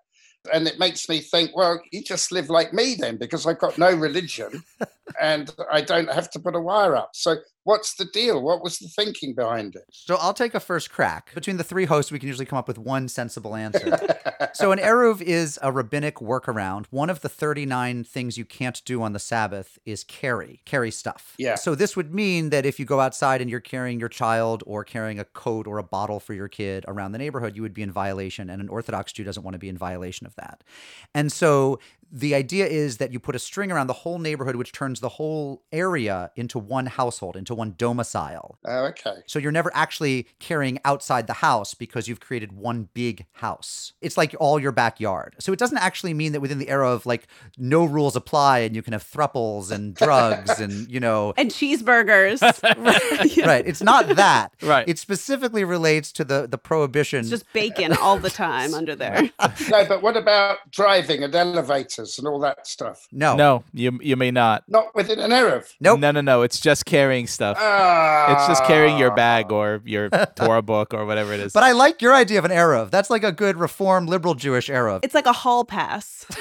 E: And it makes me think, well, you just live like me then, because I've got no religion and I don't have to put a wire up. So what's the deal? What was the thinking behind it?
A: So I'll take a first crack. Between the three hosts, we can usually come up with one sensible answer. so an Eruv is a rabbinic workaround. One of the 39 things you can't do on the Sabbath is carry, carry stuff.
E: Yeah.
A: So this would mean that if you go outside and you're carrying your child or carrying a coat or a bottle for your kid around the neighborhood, you would be in violation. And an Orthodox Jew doesn't want to be in violation of that. And so the idea is that you put a string around the whole neighborhood, which turns the whole area into one household, into one domicile.
E: Oh, okay.
A: So you're never actually carrying outside the house because you've created one big house. It's like all your backyard. So it doesn't actually mean that within the Eruv like no rules apply and you can have thruples and drugs and, you know,
B: And cheeseburgers. right.
A: right. It's not that.
C: Right.
A: It specifically relates to the the prohibition.
B: It's just bacon all the time under there.
E: No, but what about driving and elevators and all that stuff?
A: no.
C: No, you you may not.
E: Not within an Eruv.
A: Nope.
C: No, no, no. It's just carrying stuff.
E: Ah.
C: It's just carrying your bag or your Torah book or whatever it is.
A: But I like your idea of an Eruv. That's like a good reform liberal Jewish Eruv.
B: It's like a hall pass.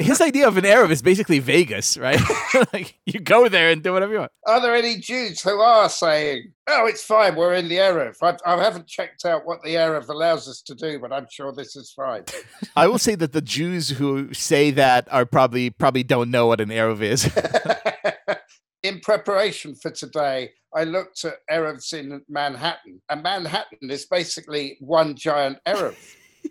C: His idea of an Eruv is basically Vegas, right? like you go there and do whatever you want.
E: Are there any Jews who are saying, oh, it's fine, we're in the Eruv"? I, I haven't checked out what the Eruv allows us to do, but I'm sure this is fine.
C: I will say that the Jews who say that are probably probably don't know what an Eruv is.
E: in preparation for today, I looked at Eruvs in Manhattan, and Manhattan is basically one giant Eruv.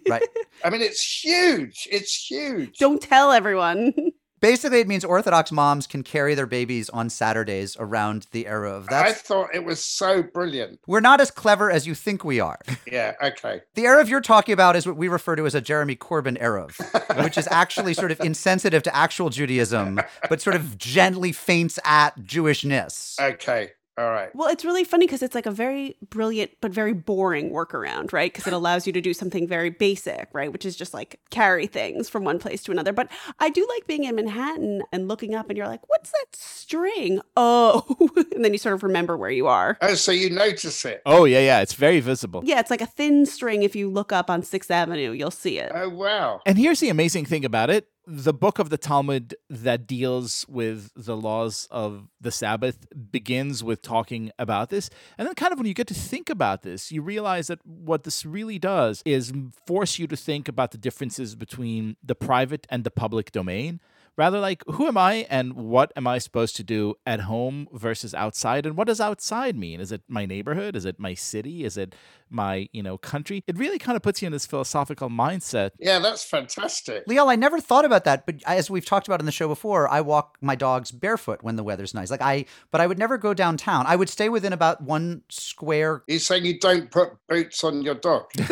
A: Right.
E: I mean, it's huge. It's huge.
B: Don't tell everyone.
A: Basically, it means Orthodox moms can carry their babies on Saturdays around the era
E: of
A: that.
E: I thought it was so brilliant.
A: we're not as clever as you think we are.
E: Yeah, okay.
A: The Eruv you're talking about is what we refer to as a Jeremy Corbyn Eruv, which is actually sort of insensitive to actual Judaism, but sort of gently feints at Jewishness.
E: Okay. All right.
B: Well, it's really funny because it's like a very brilliant but very boring workaround, right? Because it allows you to do something very basic, right? Which is just like carry things from one place to another. But I do like being in Manhattan and looking up and you're like, what's that string? Oh, and then you sort of remember where you are.
E: Oh, so you notice it.
C: oh yeah, yeah. It's very visible.
B: Yeah, it's like a thin string. If you look up on Sixth Avenue, you'll see it.
E: Oh, wow.
C: And here's the amazing thing about it. The book of the Talmud that deals with the laws of the Sabbath begins with talking about this. And then, kind of, when you get to think about this, you realize that what this really does is force you to think about the differences between the private and the public domain. Rather, like, who am I and what am I supposed to do at home versus outside? And what does outside mean? Is it my neighborhood? Is it my city? Is it my, you know, country? It really kind of puts you in this philosophical mindset
E: Yeah, that's fantastic.
A: Liel, I never thought about that, but as we've talked about in the show before, I walk my dogs barefoot when the weather's nice. Like I, but I would never go downtown. I would stay within about one square.
E: You're saying you don't put boots on your dog.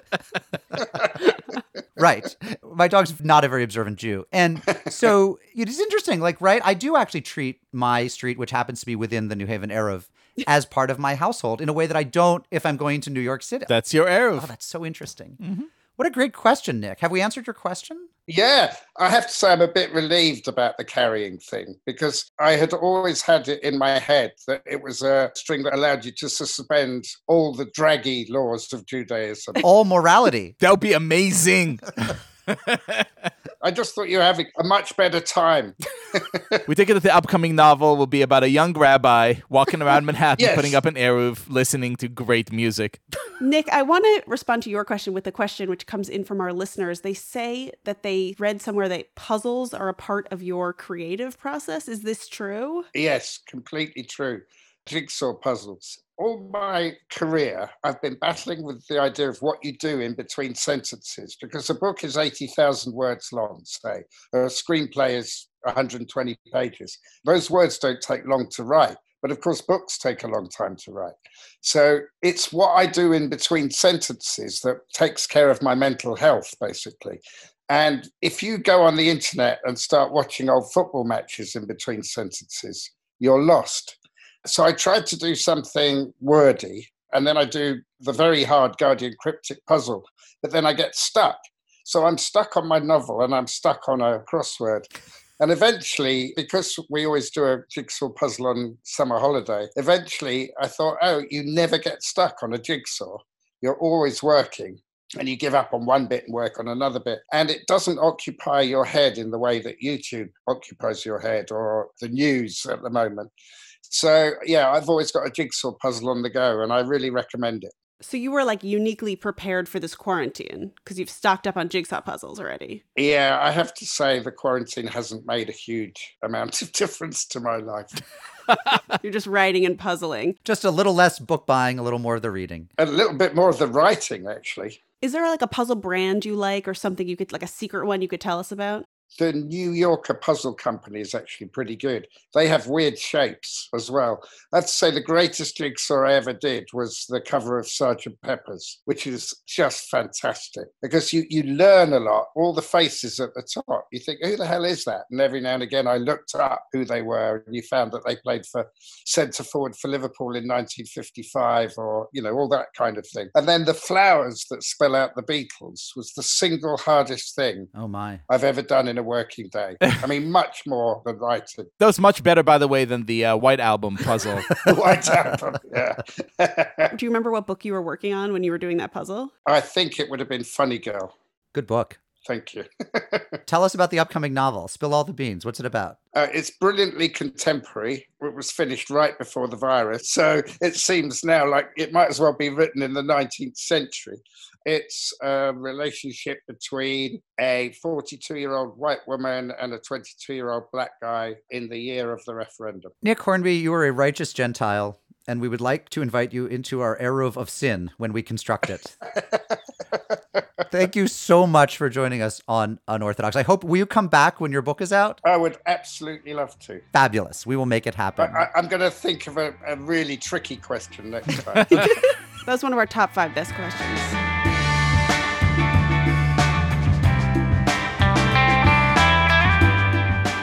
A: Right. My dog's not a very observant Jew. And so it is interesting. Like, right, I do actually treat my street, which happens to be within the New Haven Eruv, as part of my household in a way that I don't if I'm going to New York City.
C: That's your
A: area.
C: oh,
A: that's so interesting. Mm-hmm. What a great question, Nick. Have we answered your question?
E: Yeah, I have to say I'm a bit relieved about the carrying thing because I had always had it in my head that it was a string that allowed you to suspend all the draggy laws of Judaism.
A: All morality.
C: That would be amazing.
E: I just thought you were having a much better time.
C: we think that the upcoming novel will be about a young rabbi walking around Manhattan,
E: Yes.
C: putting up an Eruv, listening to great music.
B: Nick, I want to respond to your question with a question which comes in from our listeners. They say that they read somewhere that puzzles are a part of your creative process. Is this true?
E: Yes, completely true. Jigsaw puzzles. All my career, I've been battling with the idea of what you do in between sentences because a book is 80,000 words long, say. A screenplay is 120 pages. Those words don't take long to write, but of course, books take a long time to write. So it's what I do in between sentences that takes care of my mental health, basically. And if you go on the internet and start watching old football matches in between sentences, you're lost. So I tried to do something wordy, and then I do the very hard Guardian cryptic puzzle, but then I get stuck. So I'm stuck on my novel and I'm stuck on a crossword. And eventually, because we always do a jigsaw puzzle on summer holiday, eventually I thought, oh, you never get stuck on a jigsaw. You're always working. and you give up on one bit and work on another bit. And it doesn't occupy your head in the way that YouTube occupies your head or the news at the moment. So, yeah, I've always got a jigsaw puzzle on the go, and I really recommend it.
B: So you were like uniquely prepared for this quarantine because you've stocked up on jigsaw puzzles already.
E: Yeah, I have to say the quarantine hasn't made a huge amount of difference to my life.
B: You're just writing and puzzling.
A: Just a little less book buying, a little more of the reading.
E: A little bit more of the writing, actually.
B: Is there like a puzzle brand you like or something you could like a secret one you could tell us about?
E: The New Yorker Puzzle Company is actually pretty good. They have weird shapes as well. To say, the greatest jigsaw I ever did was the cover of Sergeant Pepper's, which is just fantastic because you, you learn a lot. All the faces at the top, you think, who the hell is that? And every now and again, I looked up who they were, and you found that they played for centre forward for Liverpool in 1955, or you know, all that kind of thing. And then the flowers that spell out the Beatles was the single hardest thing.
A: Oh my!
E: I've ever done in a working day. I mean, much more than writing.
C: That was much better, by the way, than the uh, White Album puzzle.
E: White Album, yeah.
B: Do you remember what book you were working on when you were doing that puzzle?
E: I think it would have been Funny Girl.
A: Good book.
E: Thank you.
A: Tell us about the upcoming novel. Spill all the beans. What's it about?
E: Uh, it's brilliantly contemporary. It was finished right before the virus. So it seems now like it might as well be written in the 19th century. It's a relationship between a 42 year old white woman and a 22 year old black guy in the year of the referendum.
A: Nick Hornby, you are a righteous Gentile, and we would like to invite you into our Eruv of sin when we construct it. Thank you so much for joining us on Unorthodox. I hope will you come back when your book is out?
E: I would absolutely love to.
A: Fabulous. We will make it happen.
E: I, am going to think of a, a really tricky question next time.
B: That's one of our top five best questions.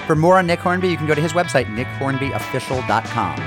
A: For more on Nick Hornby, you can go to his website, nickhornbyofficial.com.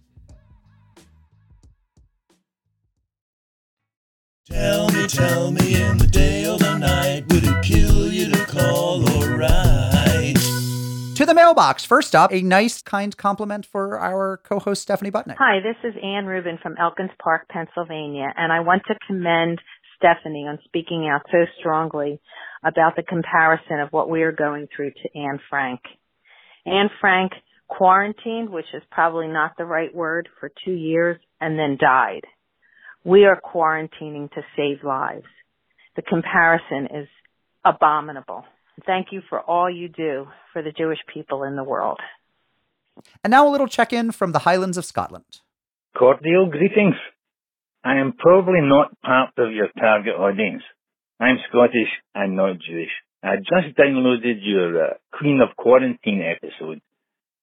D: Tell me, tell me in the day or the night, would it kill you to call or write?
A: To the mailbox. First up, a nice, kind compliment for our co host, Stephanie Butnick.
F: Hi, this is Ann Rubin from Elkins Park, Pennsylvania, and I want to commend Stephanie on speaking out so strongly about the comparison of what we are going through to Anne Frank. Anne Frank quarantined, which is probably not the right word, for two years and then died. We are quarantining to save lives. The comparison is abominable. Thank you for all you do for the Jewish people in the world.
A: And now a little check in from the Highlands of Scotland.
G: Cordial greetings. I am probably not part of your target audience. I'm Scottish and not Jewish. I just downloaded your uh, Queen of Quarantine episode,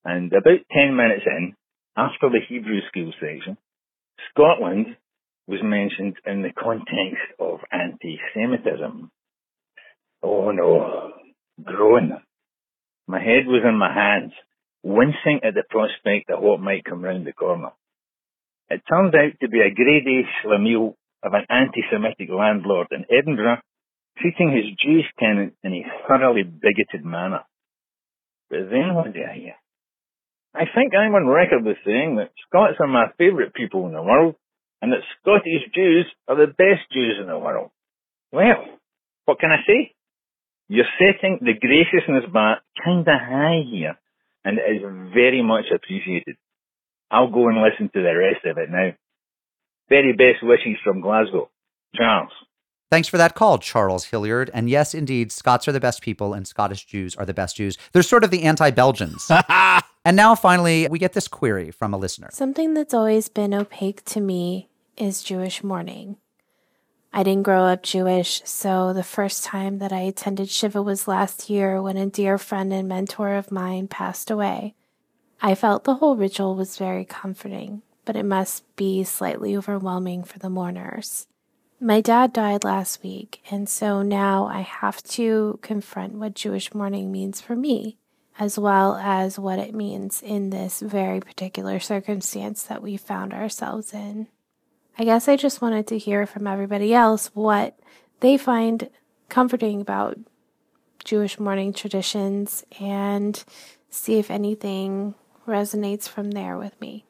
G: and about 10 minutes in, after the Hebrew school section, Scotland was mentioned in the context of anti-Semitism. Oh no, groan. My head was in my hands, wincing at the prospect of what might come round the corner. It turned out to be a grade A schlemiel of an anti-Semitic landlord in Edinburgh treating his Jewish tenant in a thoroughly bigoted manner. But then what did I hear? I think I'm on record with saying that Scots are my favourite people in the world and that Scottish Jews are the best Jews in the world. Well, what can I say? You're setting the graciousness bar kinda high here, and it is very much appreciated. I'll go and listen to the rest of it now. Very best wishes from Glasgow. Charles.
A: Thanks for that call, Charles Hilliard. And yes, indeed, Scots are the best people and Scottish Jews are the best Jews. They're sort of the anti Belgians. and now finally, we get this query from a listener.
H: Something that's always been opaque to me is Jewish mourning. I didn't grow up Jewish, so the first time that I attended Shiva was last year when a dear friend and mentor of mine passed away. I felt the whole ritual was very comforting, but it must be slightly overwhelming for the mourners. My dad died last week, and so now I have to confront what Jewish mourning means for me, as well as what it means in this very particular circumstance that we found ourselves in. I guess I just wanted to hear from everybody else what they find comforting about Jewish mourning traditions and see if anything resonates from there with me.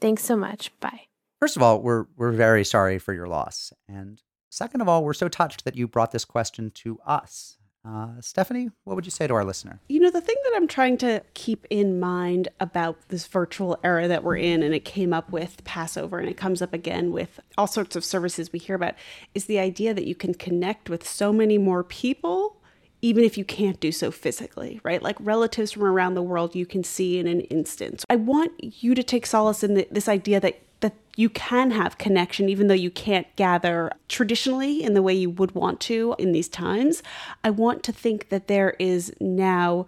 H: Thanks so much. Bye.
A: First of all, we're we're very sorry for your loss, and second of all, we're so touched that you brought this question to us. Uh, Stephanie, what would you say to our listener?
B: You know, the thing that I'm trying to keep in mind about this virtual era that we're in, and it came up with Passover and it comes up again with all sorts of services we hear about, is the idea that you can connect with so many more people even if you can't do so physically, right? Like relatives from around the world you can see in an instant. I want you to take solace in the, this idea that that you can have connection even though you can't gather traditionally in the way you would want to in these times. I want to think that there is now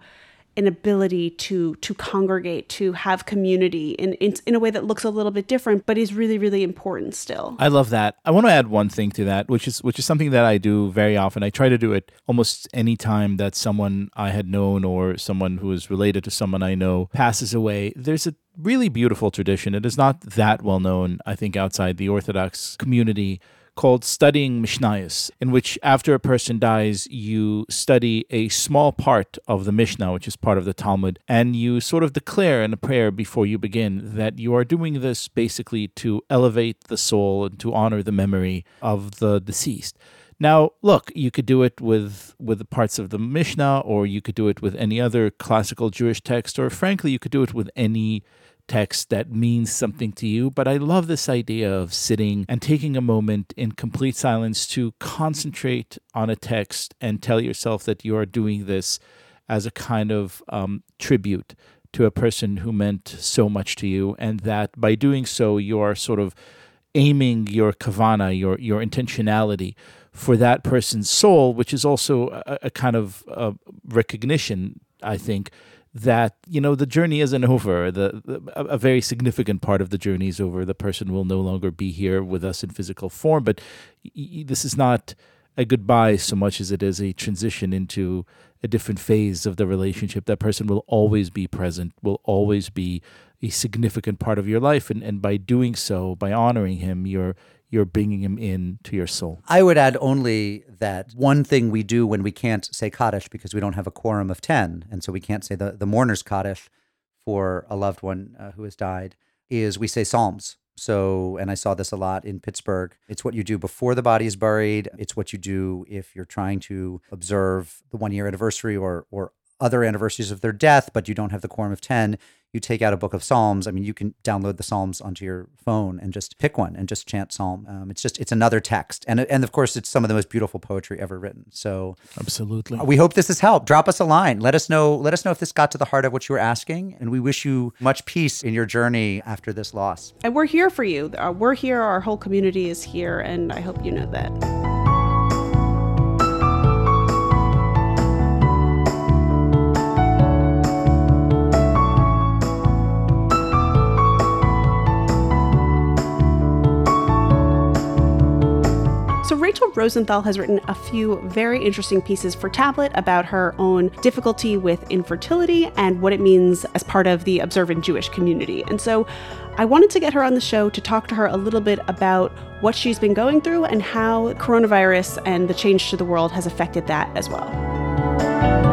B: an ability to to congregate to have community in, in in a way that looks a little bit different but is really really important still
C: I love that. I want to add one thing to that, which is which is something that I do very often. I try to do it almost any time that someone I had known or someone who is related to someone I know passes away. There's a really beautiful tradition. It is not that well known, I think, outside the Orthodox community called studying Mishnayos, in which after a person dies, you study a small part of the Mishnah, which is part of the Talmud, and you sort of declare in a prayer before you begin that you are doing this basically to elevate the soul and to honor the memory of the deceased. Now, look, you could do it with with the parts of the Mishnah, or you could do it with any other classical Jewish text, or frankly, you could do it with any text that means something to you. But I love this idea of sitting and taking a moment in complete silence to concentrate on a text and tell yourself that you are doing this as a kind of um, tribute to a person who meant so much to you, and that by doing so, you are sort of aiming your kavana, your your intentionality for that person's soul, which is also a, a kind of uh, recognition, I think, that you know the journey isn't over. The, the a very significant part of the journey is over. The person will no longer be here with us in physical form, but this is not a goodbye so much as it is a transition into a different phase of the relationship. That person will always be present, will always be a significant part of your life, and and by doing so, by honoring him, you're you're bringing him in to your soul.
A: I would add only that one thing we do when we can't say Kaddish because we don't have a quorum of 10, and so we can't say the, the mourner's Kaddish for a loved one uh, who has died, is we say Psalms So, and I saw this a lot in Pittsburgh. It's what you do before the body is buried. It's what you do if you're trying to observe the one year anniversary or or other anniversaries of their death, but you don't have the quorum of 10 you take out a book of Psalms. I mean, you can download the Psalms onto your phone and just pick one and just chant Psalm. Um, it's just it's another text, and and of course, it's some of the most beautiful poetry ever written. So
C: absolutely,
A: we hope this has helped. Drop us a line. Let us know. Let us know if this got to the heart of what you were asking, and we wish you much peace in your journey after this loss.
B: And we're here for you. Uh, we're here. Our whole community is here, and I hope you know that. So, Rachel Rosenthal has written a few very interesting pieces for Tablet about her own difficulty with infertility and what it means as part of the observant Jewish community. And so, I wanted to get her on the show to talk to her a little bit about what she's been going through and how coronavirus and the change to the world has affected that as well.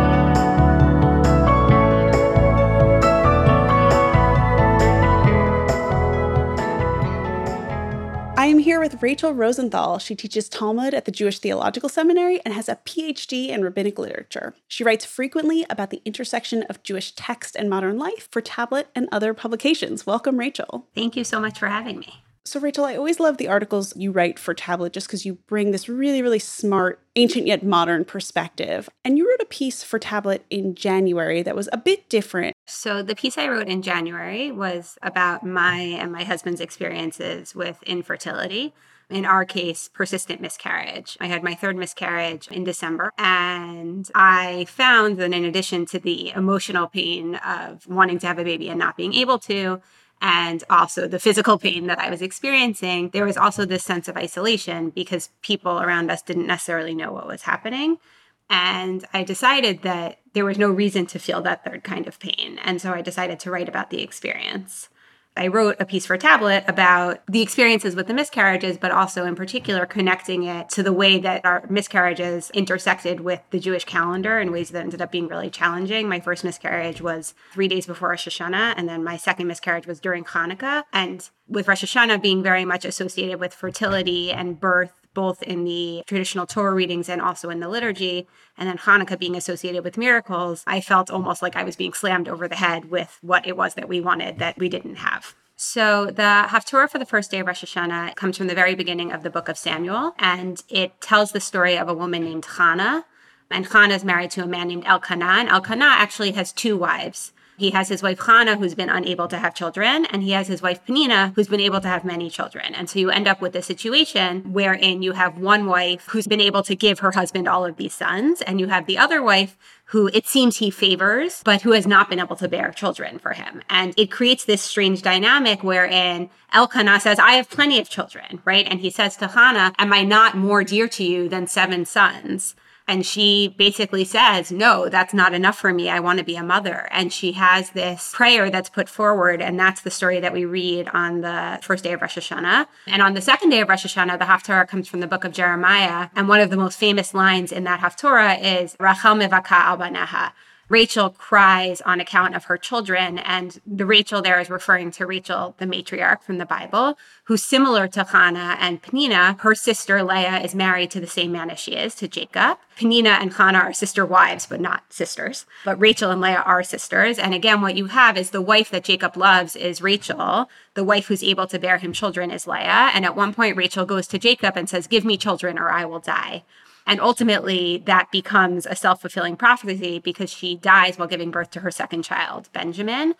B: I am here with Rachel Rosenthal. She teaches Talmud at the Jewish Theological Seminary and has a PhD in rabbinic literature. She writes frequently about the intersection of Jewish text and modern life for tablet and other publications. Welcome, Rachel.
I: Thank you so much for having me.
B: So, Rachel, I always love the articles you write for Tablet just because you bring this really, really smart, ancient yet modern perspective. And you wrote a piece for Tablet in January that was a bit different.
I: So, the piece I wrote in January was about my and my husband's experiences with infertility. In our case, persistent miscarriage. I had my third miscarriage in December, and I found that in addition to the emotional pain of wanting to have a baby and not being able to, and also the physical pain that I was experiencing, there was also this sense of isolation because people around us didn't necessarily know what was happening. And I decided that there was no reason to feel that third kind of pain. And so I decided to write about the experience. I wrote a piece for Tablet about the experiences with the miscarriages, but also in particular connecting it to the way that our miscarriages intersected with the Jewish calendar in ways that ended up being really challenging. My first miscarriage was three days before Rosh Hashanah, and then my second miscarriage was during Hanukkah. And with Rosh Hashanah being very much associated with fertility and birth, both in the traditional Torah readings and also in the liturgy, and then Hanukkah being associated with miracles, I felt almost like I was being slammed over the head with what it was that we wanted that we didn't have. So the Haftorah for the first day of Rosh Hashanah comes from the very beginning of the book of Samuel, and it tells the story of a woman named Hannah. And Hannah is married to a man named Elkanah, and Elkanah actually has two wives. He has his wife Hannah, who's been unable to have children, and he has his wife Penina, who's been able to have many children. And so you end up with a situation wherein you have one wife who's been able to give her husband all of these sons, and you have the other wife who it seems he favors, but who has not been able to bear children for him. And it creates this strange dynamic wherein Elkanah says, I have plenty of children, right? And he says to Hannah, Am I not more dear to you than seven sons? And she basically says, No, that's not enough for me. I want to be a mother. And she has this prayer that's put forward. And that's the story that we read on the first day of Rosh Hashanah. And on the second day of Rosh Hashanah, the Haftarah comes from the book of Jeremiah. And one of the most famous lines in that Haftarah is, Rachel mevaka al baneha. Rachel cries on account of her children. And the Rachel there is referring to Rachel, the matriarch from the Bible, who's similar to Hannah and Penina. Her sister Leah is married to the same man as she is, to Jacob. Penina and Hannah are sister wives, but not sisters. But Rachel and Leah are sisters. And again, what you have is the wife that Jacob loves is Rachel. The wife who's able to bear him children is Leah. And at one point, Rachel goes to Jacob and says, Give me children or I will die. And ultimately, that becomes a self fulfilling prophecy because she dies while giving birth to her second child, Benjamin.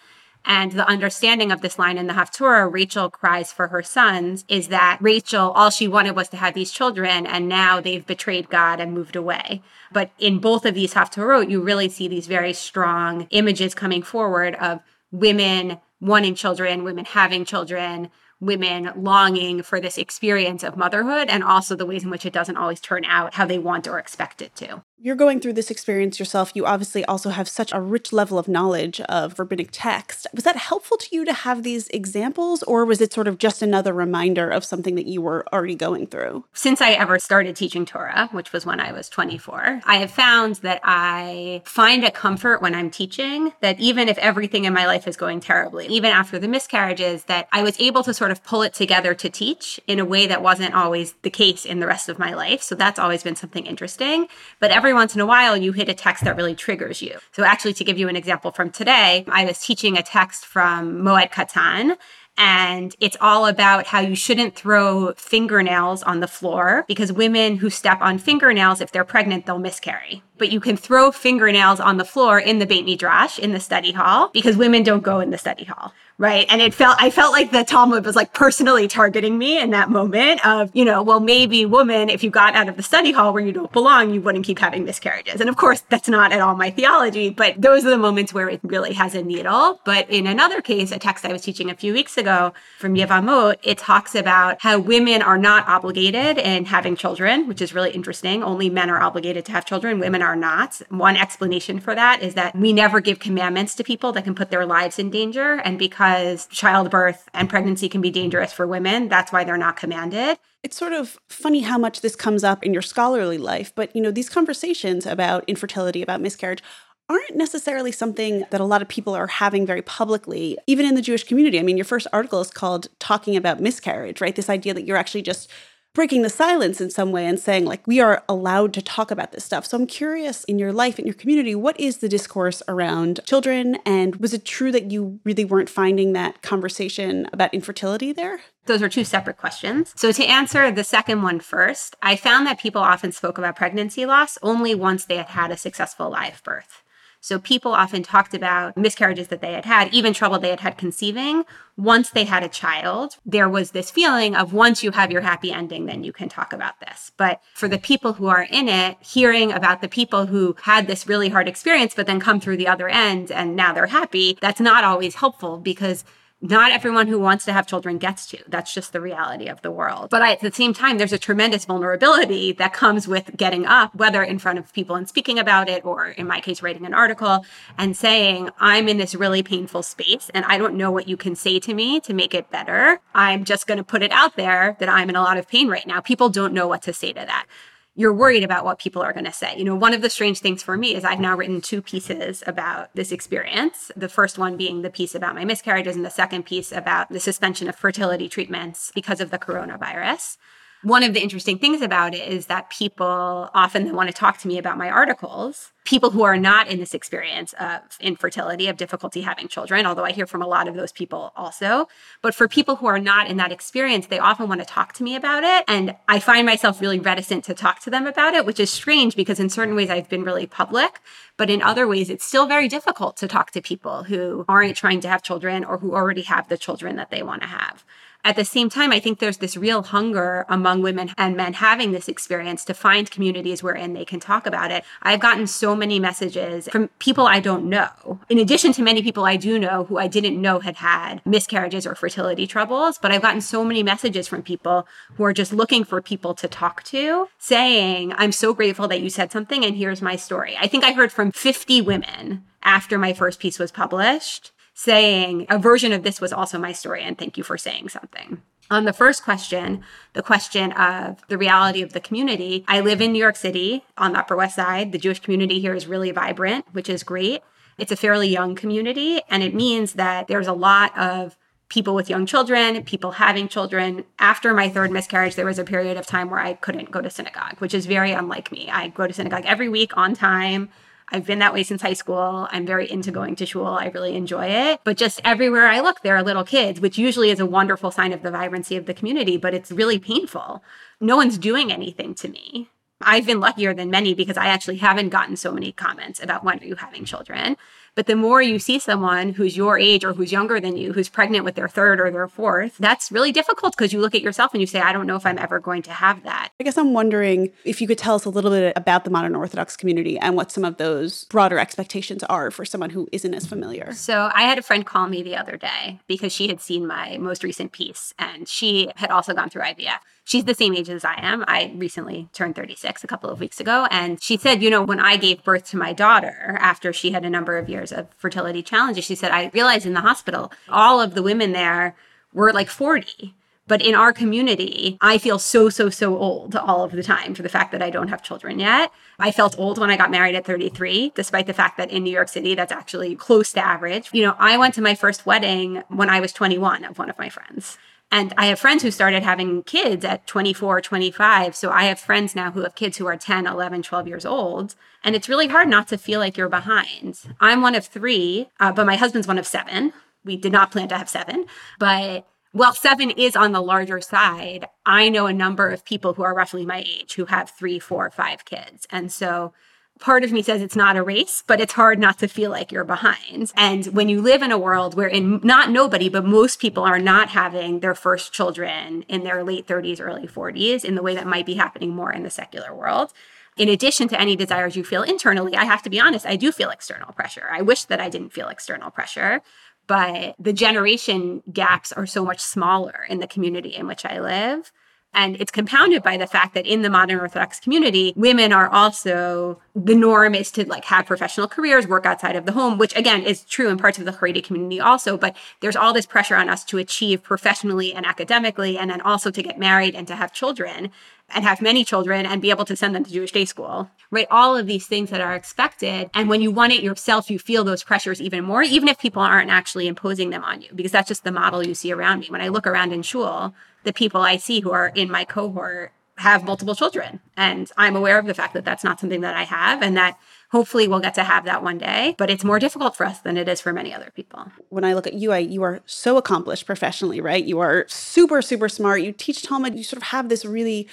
I: And the understanding of this line in the Haftorah, Rachel cries for her sons, is that Rachel, all she wanted was to have these children, and now they've betrayed God and moved away. But in both of these Haftorot, you really see these very strong images coming forward of women wanting children, women having children, women longing for this experience of motherhood and also the ways in which it doesn't always turn out how they want or expect it to.
B: You're going through this experience yourself. You obviously also have such a rich level of knowledge of rabbinic text. Was that helpful to you to have these examples, or was it sort of just another reminder of something that you were already going through?
I: Since I ever started teaching Torah, which was when I was 24, I have found that I find a comfort when I'm teaching that even if everything in my life is going terribly, even after the miscarriages, that I was able to sort of pull it together to teach in a way that wasn't always the case in the rest of my life. So that's always been something interesting. But every once in a while, you hit a text that really triggers you. So, actually, to give you an example from today, I was teaching a text from Moed Katan. And it's all about how you shouldn't throw fingernails on the floor because women who step on fingernails, if they're pregnant, they'll miscarry. But you can throw fingernails on the floor in the Beit Midrash, in the study hall, because women don't go in the study hall right? And it felt I felt like the Talmud was like personally targeting me in that moment of, you know, well maybe woman if you got out of the study hall where you don't belong, you wouldn't keep having miscarriages. And of course, that's not at all my theology, but those are the moments where it really has a needle. But in another case, a text I was teaching a few weeks ago from Yevamot, it talks about how women are not obligated in having children, which is really interesting. Only men are obligated to have children, women are not. One explanation for that is that we never give commandments to people that can put their lives in danger and because childbirth and pregnancy can be dangerous for women. That's why they're not commanded.
B: It's sort of funny how much this comes up in your scholarly life, but you know, these conversations about infertility, about miscarriage, aren't necessarily something that a lot of people are having very publicly, even in the Jewish community. I mean, your first article is called Talking About Miscarriage, right? This idea that you're actually just breaking the silence in some way and saying like we are allowed to talk about this stuff. So I'm curious in your life in your community what is the discourse around children and was it true that you really weren't finding that conversation about infertility there?
I: Those are two separate questions. So, to answer the second one first, I found that people often spoke about pregnancy loss only once they had had a successful live birth. So people often talked about miscarriages that they had had, even trouble they had had conceiving. Once they had a child, there was this feeling of once you have your happy ending, then you can talk about this. But for the people who are in it, hearing about the people who had this really hard experience, but then come through the other end and now they're happy, that's not always helpful because not everyone who wants to have children gets to. That's just the reality of the world. But at the same time, there's a tremendous vulnerability that comes with getting up, whether in front of people and speaking about it, or in my case, writing an article and saying, I'm in this really painful space and I don't know what you can say to me to make it better. I'm just going to put it out there that I'm in a lot of pain right now. People don't know what to say to that you're worried about what people are going to say. You know, one of the strange things for me is I've now written two pieces about this experience. The first one being the piece about my miscarriages, and the second piece about the suspension of fertility treatments because of the coronavirus one of the interesting things about it is that people often want to talk to me about my articles. People who are not in this experience of infertility, of difficulty having children, although I hear from a lot of those people also. But for people who are not in that experience, they often want to talk to me about it. And I find myself really reticent to talk to them about it, which is strange because in certain ways I've been really public. But in other ways, it's still very difficult to talk to people who aren't trying to have children or who already have the children that they want to have. At the same time, I think there's this real hunger among women and men having this experience to find communities wherein they can talk about it. I've gotten so many messages from people I don't know, in addition to many people I do know who I didn't know had had miscarriages or fertility troubles. But I've gotten so many messages from people who are just looking for people to talk to saying, I'm so grateful that you said something and here's my story. I think I heard from 50 women after my first piece was published saying a version of this was also my story and thank you for saying something. On the first question, the question of the reality of the community, I live in New York City on the Upper West Side. The Jewish community here is really vibrant, which is great. It's a fairly young community, and it means that there's a lot of people with young children, people having children. After my third miscarriage, there was a period of time where I couldn't go to synagogue, which is very unlike me. I go to synagogue every week on time. I've been that way since high school. I'm very into mm-hmm. going to shul. I really enjoy it. But just everywhere I look, there are little kids, which usually is a wonderful sign of the vibrancy of the community, but it's really painful. No one's doing anything to me. I've been luckier than many because I actually haven't gotten so many comments about when are you having children. But the more you see someone who's your age or who's younger than you, who's pregnant with their third or their fourth, that's really difficult because you look at yourself and you say, I don't know if I'm ever going to have that.
B: I guess I'm wondering if you could tell us a little bit about the modern Orthodox community and what some of those broader expectations are for someone who isn't as familiar.
I: So I had a friend call me the other day because she had seen my most recent piece and she had also gone through IVF. She's the same age as I am. I recently turned 36 a couple of weeks ago. And she said, you know, when I gave birth to my daughter after she had a number of years of fertility challenges, she said, I realized in the hospital, all of the women there were like 40. But in our community, I feel so, so, so old all of the time for the fact that I don't have children yet. I felt old when I got married at 33, despite the fact that in New York City, that's actually close to average. You know, I went to my first wedding when I was 21 of one of my friends. And I have friends who started having kids at 24, 25. So I have friends now who have kids who are 10, 11, 12 years old. And it's really hard not to feel like you're behind. I'm one of three, uh, but my husband's one of seven. We did not plan to have seven, but while seven is on the larger side, I know a number of people who are roughly my age who have three, four, five kids. And so part of me says it's not a race, but it's hard not to feel like you're behind. And when you live in a world where in not nobody, but most people are not having their first children in their late 30s, early 40s in the way that might be happening more in the secular world. In addition to any desires you feel internally, I have to be honest, I do feel external pressure. I wish that I didn't feel external pressure, but the generation gaps are so much smaller in the community in which I live and it's compounded by the fact that in the modern Orthodox community, women are also the norm is to like have professional careers, work outside of the home, which again is true in parts of the Haredi community also. But there's all this pressure on us to achieve professionally and academically, and then also to get married and to have children and have many children and be able to send them to Jewish day school, right? All of these things that are expected. And when you want it yourself, you feel those pressures even more, even if people aren't actually imposing them on you, because that's just the model you see around me. When I look around in shul, the people I see who are in my cohort have multiple children. And I'm aware of the fact that that's not something that I have and that hopefully we'll get to have that one day, but it's more difficult for us than it is for many other people.
B: When I look at you, I, you are so accomplished professionally, right? You are super, super smart. You teach Talmud. You sort of have this really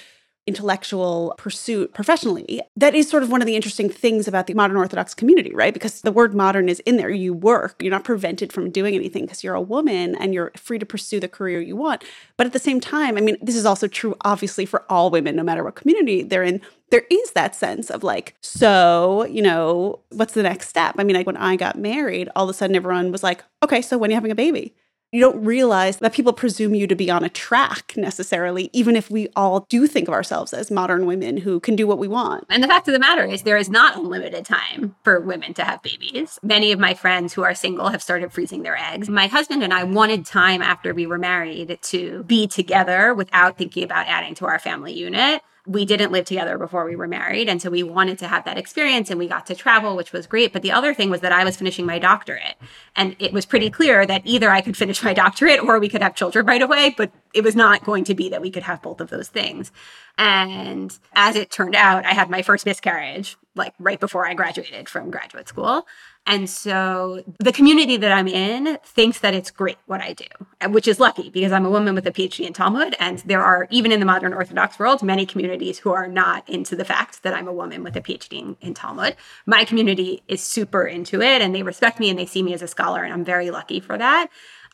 B: intellectual pursuit professionally. That is sort of one of the interesting things about the modern Orthodox community, right? Because the word modern is in there. You work, you're not prevented from doing anything because you're a woman and you're free to pursue the career you want. But at the same time, I mean, this is also true, obviously, for all women, no matter what community they're in. There is that sense of like, so, you know, what's the next step? I mean, like when I got married, all of a sudden everyone was like, okay, so when are you having a baby? You don't realize that people presume you to be on a track necessarily, even if we all do think of ourselves as modern women who can do what we want.
I: And the fact of the matter is, there is not unlimited time for women to have babies. Many of my friends who are single have started freezing their eggs. My husband and I wanted time after we were married to be together without thinking about adding to our family unit we didn't live together before we were married. And so we wanted to have that experience and we got to travel, which was great. But the other thing was that I was finishing my doctorate. And it was pretty clear that either I could finish my doctorate or we could have children right away. But it was not going to be that we could have both of those things. And as it turned out, I had my first miscarriage like right before I graduated from graduate school. And so the community that I'm in thinks that it's great what I do, which is lucky because I'm a woman with a PhD in Talmud. And there are, even in the modern Orthodox world, many communities who are not into the fact that I'm a woman with a PhD in, in Talmud. My community is super into it and they respect me and they see me as a scholar. And I'm very lucky for that.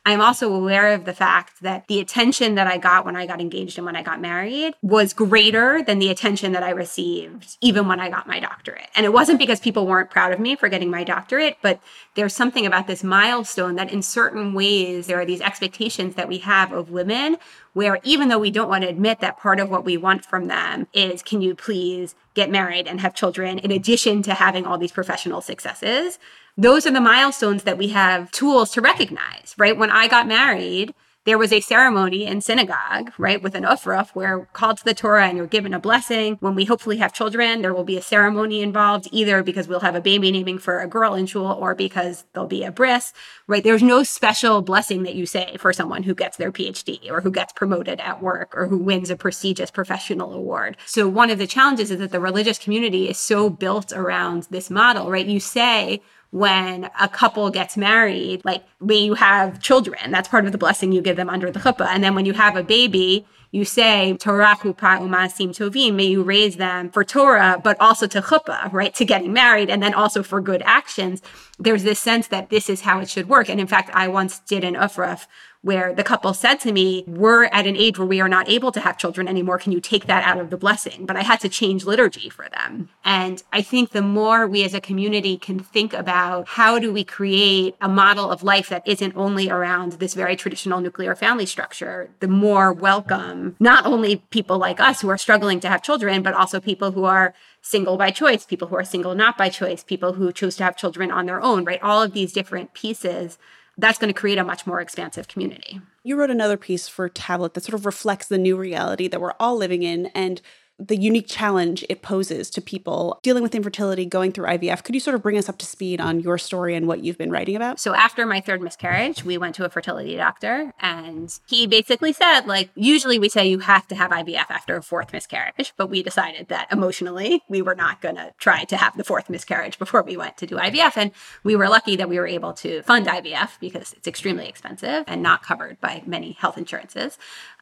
I: I'm also aware of the fact that the attention that I got when I got engaged and when I got married was greater than the attention that I received even when I got my doctorate. And it wasn't because people weren't proud of me for getting my doctorate, but there's something about this milestone that in certain ways there are these expectations that we have of women where even though we don't want to admit that part of what we want from them is can you please get married and have children in addition to having all these professional successes those are the milestones that we have tools to recognize, right? When I got married, there was a ceremony in synagogue, right, with an aufruf where called to the Torah and you're given a blessing. When we hopefully have children, there will be a ceremony involved, either because we'll have a baby naming for a girl in shul or because there'll be a bris, right? There's no special blessing that you say for someone who gets their PhD or who gets promoted at work or who wins a prestigious professional award. So one of the challenges is that the religious community is so built around this model, right? You say, when a couple gets married, like when you have children, that's part of the blessing you give them under the chuppah. And then when you have a baby, you say Torahu Umasim Tovim, may you raise them for Torah, but also to chuppah, right? To getting married and then also for good actions. There's this sense that this is how it should work. And in fact, I once did an aufruf where the couple said to me, We're at an age where we are not able to have children anymore. Can you take that out of the blessing? But I had to change liturgy for them. And I think the more we as a community can think about how do we create a model of life that isn't only around this very traditional nuclear family structure, the more welcome not only people like us who are struggling to have children, but also people who are single by choice, people who are single not by choice, people who choose to have children on their own, right? All of these different pieces that's going to create a much more expansive community.
B: You wrote another piece for Tablet that sort of reflects the new reality that we're all living in and the unique challenge it poses to people dealing with infertility, going through IVF. Could you sort of bring us up to speed on your story and what you've been writing about?
I: So, after my third miscarriage, we went to a fertility doctor, and he basically said, like, usually we say you have to have IVF after a fourth miscarriage, but we decided that emotionally we were not going to try to have the fourth miscarriage before we went to do IVF. And we were lucky that we were able to fund IVF because it's extremely expensive and not covered by many health insurances.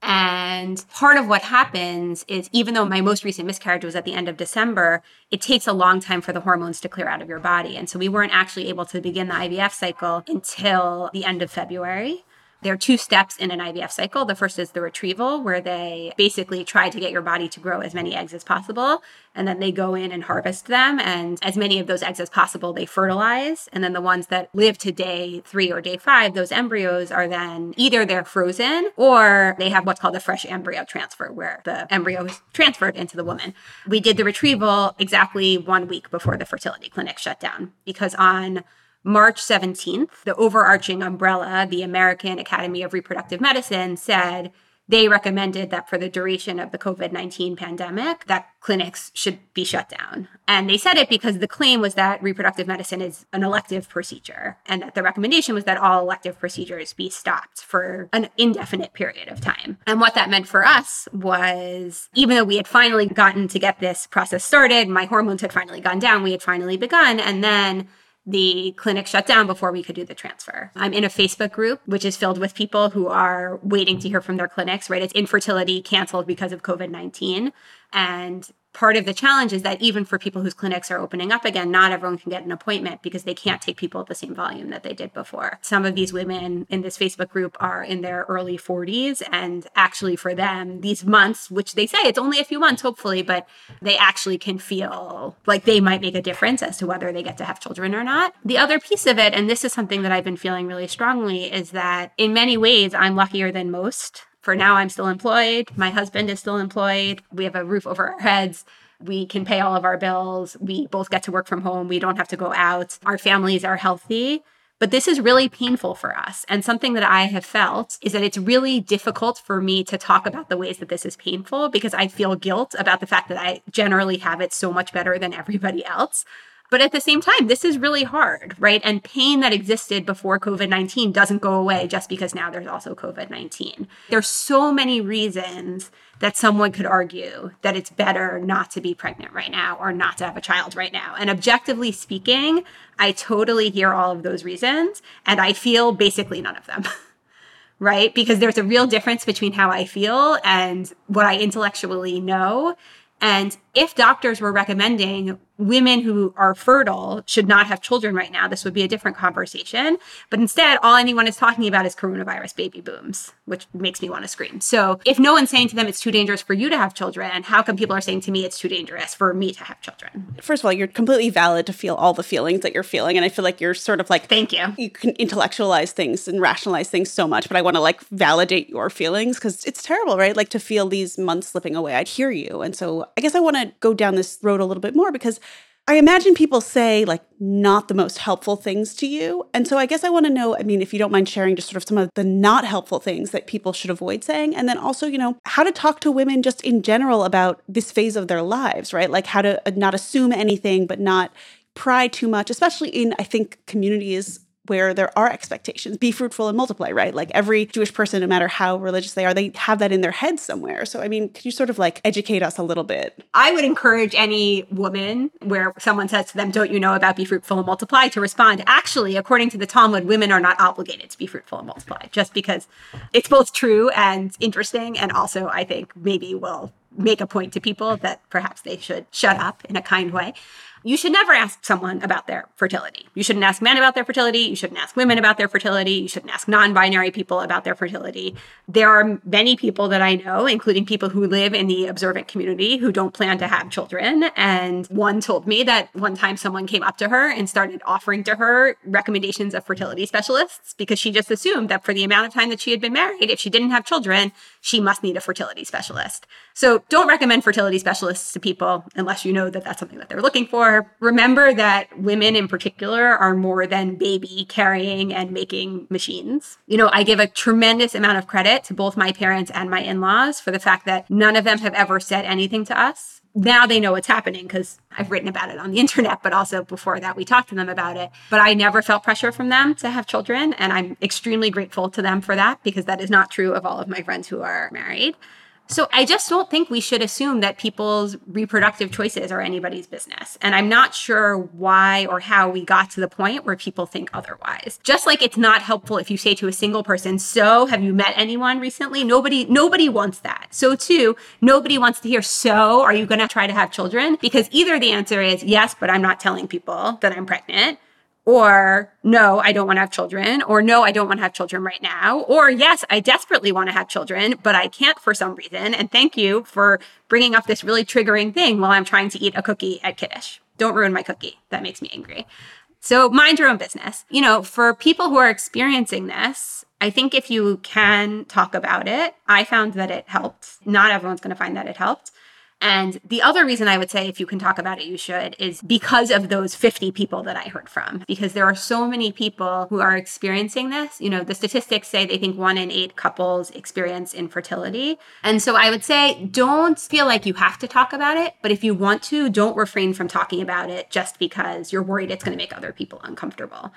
I: And part of what happens is even though my most recent miscarriage was at the end of December, it takes a long time for the hormones to clear out of your body. And so we weren't actually able to begin the IVF cycle until the end of February. There are two steps in an IVF cycle. The first is the retrieval, where they basically try to get your body to grow as many eggs as possible. And then they go in and harvest them. And as many of those eggs as possible, they fertilize. And then the ones that live to day three or day five, those embryos are then either they're frozen or they have what's called a fresh embryo transfer, where the embryo is transferred into the woman. We did the retrieval exactly one week before the fertility clinic shut down because on March 17th, the overarching umbrella, the American Academy of Reproductive Medicine, said they recommended that for the duration of the COVID 19 pandemic, that clinics should be shut down. And they said it because the claim was that reproductive medicine is an elective procedure, and that the recommendation was that all elective procedures be stopped for an indefinite period of time. And what that meant for us was even though we had finally gotten to get this process started, my hormones had finally gone down, we had finally begun, and then the clinic shut down before we could do the transfer. I'm in a Facebook group, which is filled with people who are waiting to hear from their clinics, right? It's infertility canceled because of COVID 19. And part of the challenge is that even for people whose clinics are opening up again, not everyone can get an appointment because they can't take people at the same volume that they did before. Some of these women in this Facebook group are in their early 40s. And actually, for them, these months, which they say it's only a few months, hopefully, but they actually can feel like they might make a difference as to whether they get to have children or not. The other piece of it, and this is something that I've been feeling really strongly, is that in many ways, I'm luckier than most for now, I'm still employed. My husband is still employed. We have a roof over our heads. We can pay all of our bills. We both get to work from home. We don't have to go out. Our families are healthy. But this is really painful for us. And something that I have felt is that it's really difficult for me to talk about the ways that this is painful because I feel guilt about the fact that I generally have it so much better than everybody else. But at the same time, this is really hard, right? And pain that existed before COVID 19 doesn't go away just because now there's also COVID 19. There's so many reasons that someone could argue that it's better not to be pregnant right now or not to have a child right now. And objectively speaking, I totally hear all of those reasons and I feel basically none of them. right? Because there's a real difference between how I feel and what I intellectually know. And if doctors were recommending women who are fertile should not have children right now, this would be a different conversation. But instead, all anyone is talking about is coronavirus baby booms, which makes me want to scream. So if no one's saying to them it's too dangerous for you to have children, how come people are saying to me it's too dangerous for me to have children?
B: First of all, you're completely valid to feel all the feelings that you're feeling. And I feel like you're sort of like,
I: thank you.
B: You can intellectualize things and rationalize things so much, but I want to like validate your feelings because it's terrible, right? Like to feel these months slipping away. I'd hear you. And so I guess I want to go down this road a little bit more because I imagine people say like not the most helpful things to you. And so I guess I want to know, I mean, if you don't mind sharing just sort of some of the not helpful things that people should avoid saying. And then also, you know, how to talk to women just in general about this phase of their lives, right? Like how to uh, not assume anything, but not pry too much, especially in, I think, communities where there are expectations be fruitful and multiply right like every jewish person no matter how religious they are they have that in their head somewhere so i mean could you sort of like educate us a little bit
I: I would encourage any woman where someone says to them, Don't you know about be fruitful and multiply? to respond, Actually, according to the Talmud, women are not obligated to be fruitful and multiply, just because it's both true and interesting. And also, I think maybe will make a point to people that perhaps they should shut up in a kind way. You should never ask someone about their fertility. You shouldn't ask men about their fertility. You shouldn't ask women about their fertility. You shouldn't ask non binary people about their fertility. There are many people that I know, including people who live in the observant community, who don't plan to have children. And one told me that one time someone came up to her and started offering to her recommendations of fertility specialists because she just assumed that for the amount of time that she had been married, if she didn't have children, she must need a fertility specialist. So don't recommend fertility specialists to people unless you know that that's something that they're looking for. Remember that women in particular are more than baby carrying and making machines. You know, I give a tremendous amount of credit to both my parents and my in laws for the fact that none of them have ever said anything to us. Now they know what's happening because I've written about it on the internet, but also before that, we talked to them about it. But I never felt pressure from them to have children. And I'm extremely grateful to them for that because that is not true of all of my friends who are married. So I just don't think we should assume that people's reproductive choices are anybody's business. And I'm not sure why or how we got to the point where people think otherwise. Just like it's not helpful if you say to a single person, "So, have you met anyone recently?" Nobody nobody wants that. So too, nobody wants to hear, "So, are you going to try to have children?" Because either the answer is yes, but I'm not telling people that I'm pregnant, or no, I don't want to have children, or no, I don't want to have children right now, or yes, I desperately want to have children, but I can't for some reason. And thank you for bringing up this really triggering thing while I'm trying to eat a cookie at Kiddush. Don't ruin my cookie. That makes me angry. So mind your own business. You know, for people who are experiencing this, I think if you can talk about it, I found that it helped. Not everyone's going to find that it helped. And the other reason I would say if you can talk about it, you should is because of those 50 people that I heard from. Because there are so many people who are experiencing this. You know, the statistics say they think one in eight couples experience infertility. And so I would say don't feel like you have to talk about it. But if you want to, don't refrain from talking about it just because you're worried it's going to make other people uncomfortable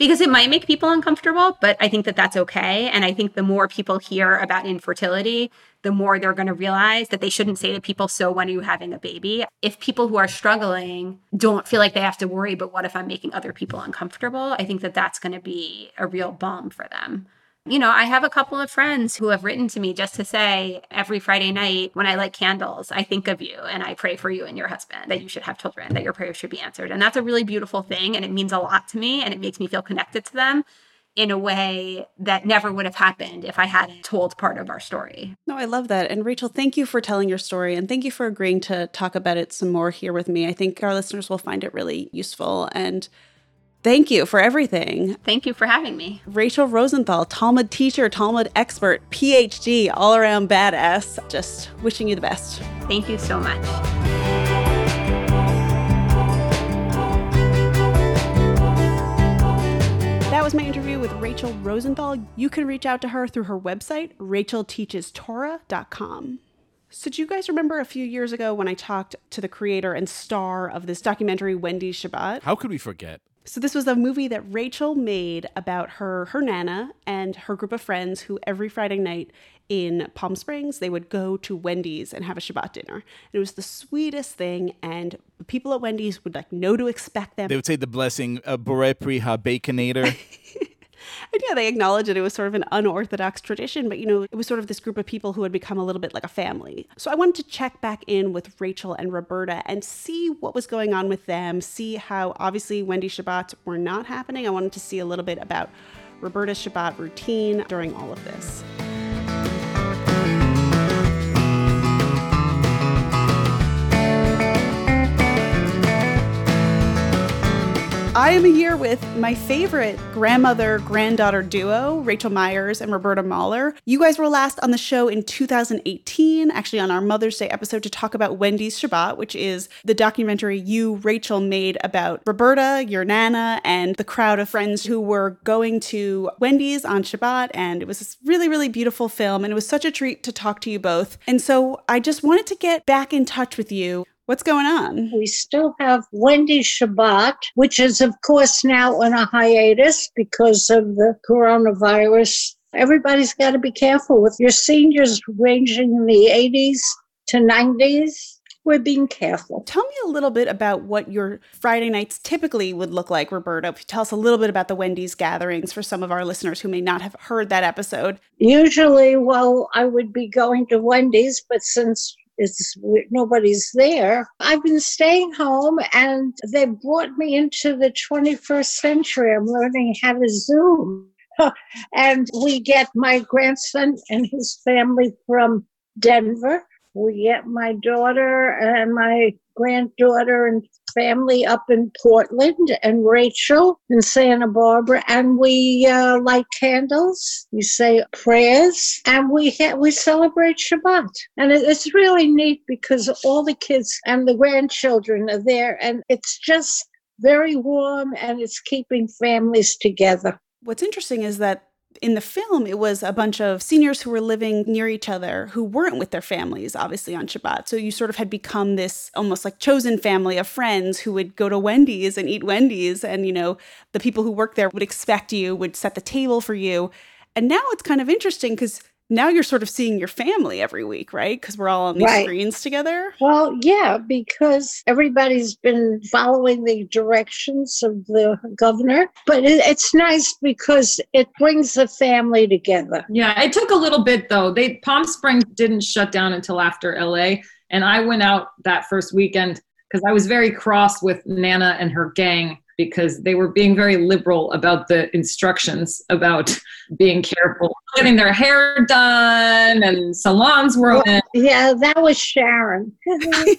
I: because it might make people uncomfortable, but I think that that's okay. And I think the more people hear about infertility, the more they're going to realize that they shouldn't say to people, So when are you having a baby? If people who are struggling don't feel like they have to worry, but what if I'm making other people uncomfortable? I think that that's going to be a real balm for them. You know, I have a couple of friends who have written to me just to say every Friday night when I light candles, I think of you and I pray for you and your husband that you should have children, that your prayers should be answered. And that's a really beautiful thing. And it means a lot to me and it makes me feel connected to them in a way that never would have happened if I hadn't told part of our story.
B: No, I love that. And Rachel, thank you for telling your story and thank you for agreeing to talk about it some more here with me. I think our listeners will find it really useful and Thank you for everything.
I: Thank you for having me.
B: Rachel Rosenthal, Talmud teacher, Talmud expert, PhD, all around badass. Just wishing you the best.
I: Thank you so much.
B: That was my interview with Rachel Rosenthal. You can reach out to her through her website, rachelteachestorah.com. So, do you guys remember a few years ago when I talked to the creator and star of this documentary, Wendy Shabbat?
C: How could we forget?
B: So this was a movie that Rachel made about her her nana and her group of friends who every Friday night in Palm Springs they would go to Wendy's and have a Shabbat dinner. And it was the sweetest thing and people at Wendy's would like know to expect them.
C: They would say the blessing, uh, Pri Ha Baconator.
B: And yeah, they acknowledged that it was sort of an unorthodox tradition, but you know, it was sort of this group of people who had become a little bit like a family. So I wanted to check back in with Rachel and Roberta and see what was going on with them, see how obviously Wendy Shabbats were not happening. I wanted to see a little bit about Roberta's Shabbat routine during all of this. I am here with my favorite grandmother granddaughter duo, Rachel Myers and Roberta Mahler. You guys were last on the show in 2018, actually on our Mother's Day episode, to talk about Wendy's Shabbat, which is the documentary you, Rachel, made about Roberta, your Nana, and the crowd of friends who were going to Wendy's on Shabbat. And it was this really, really beautiful film. And it was such a treat to talk to you both. And so I just wanted to get back in touch with you What's going on?
J: We still have Wendy Shabbat, which is, of course, now on a hiatus because of the coronavirus. Everybody's got to be careful with your seniors ranging in the 80s to 90s. We're being careful.
B: Tell me a little bit about what your Friday nights typically would look like, Roberta. Tell us a little bit about the Wendy's gatherings for some of our listeners who may not have heard that episode.
J: Usually, well, I would be going to Wendy's, but since it's nobody's there. I've been staying home and they brought me into the 21st century. I'm learning how to Zoom. and we get my grandson and his family from Denver. We get my daughter and my granddaughter and family up in Portland and Rachel in Santa Barbara, and we uh, light candles. We say prayers, and we ha- we celebrate Shabbat. And it, it's really neat because all the kids and the grandchildren are there, and it's just very warm, and it's keeping families together.
B: What's interesting is that in the film, it was a bunch of seniors who were living near each other who weren't with their families, obviously, on Shabbat. So you sort of had become this almost like chosen family of friends who would go to Wendy's and eat Wendy's. And, you know, the people who work there would expect you, would set the table for you. And now it's kind of interesting because now you're sort of seeing your family every week, right? Because we're all on these
J: Right.
B: screens together.
J: Well, yeah, because everybody's been following the directions of the governor. But it, it's nice because it brings the family together.
K: Yeah, it took a little bit though. They Palm Springs didn't shut down until after LA, and I went out that first weekend because I was very cross with Nana and her gang because they were being very liberal about the instructions about being careful, getting their hair done, and salons were open.
J: Yeah, that was Sharon.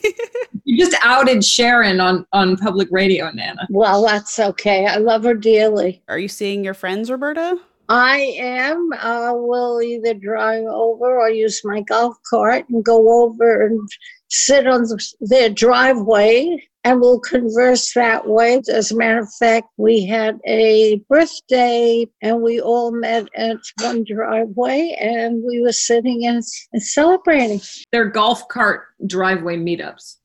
K: You just outed Sharon on on public radio, Nana.
J: well, that's okay. I love her dearly.
B: Are you seeing your friends, Roberta?
J: I am. Uh, will either drive over or use my golf cart and go over and sit on the- their driveway and we'll converse that way. As a matter of fact, we had a birthday and we all met at one driveway and we were sitting and, and celebrating.
K: They're golf cart driveway meetups.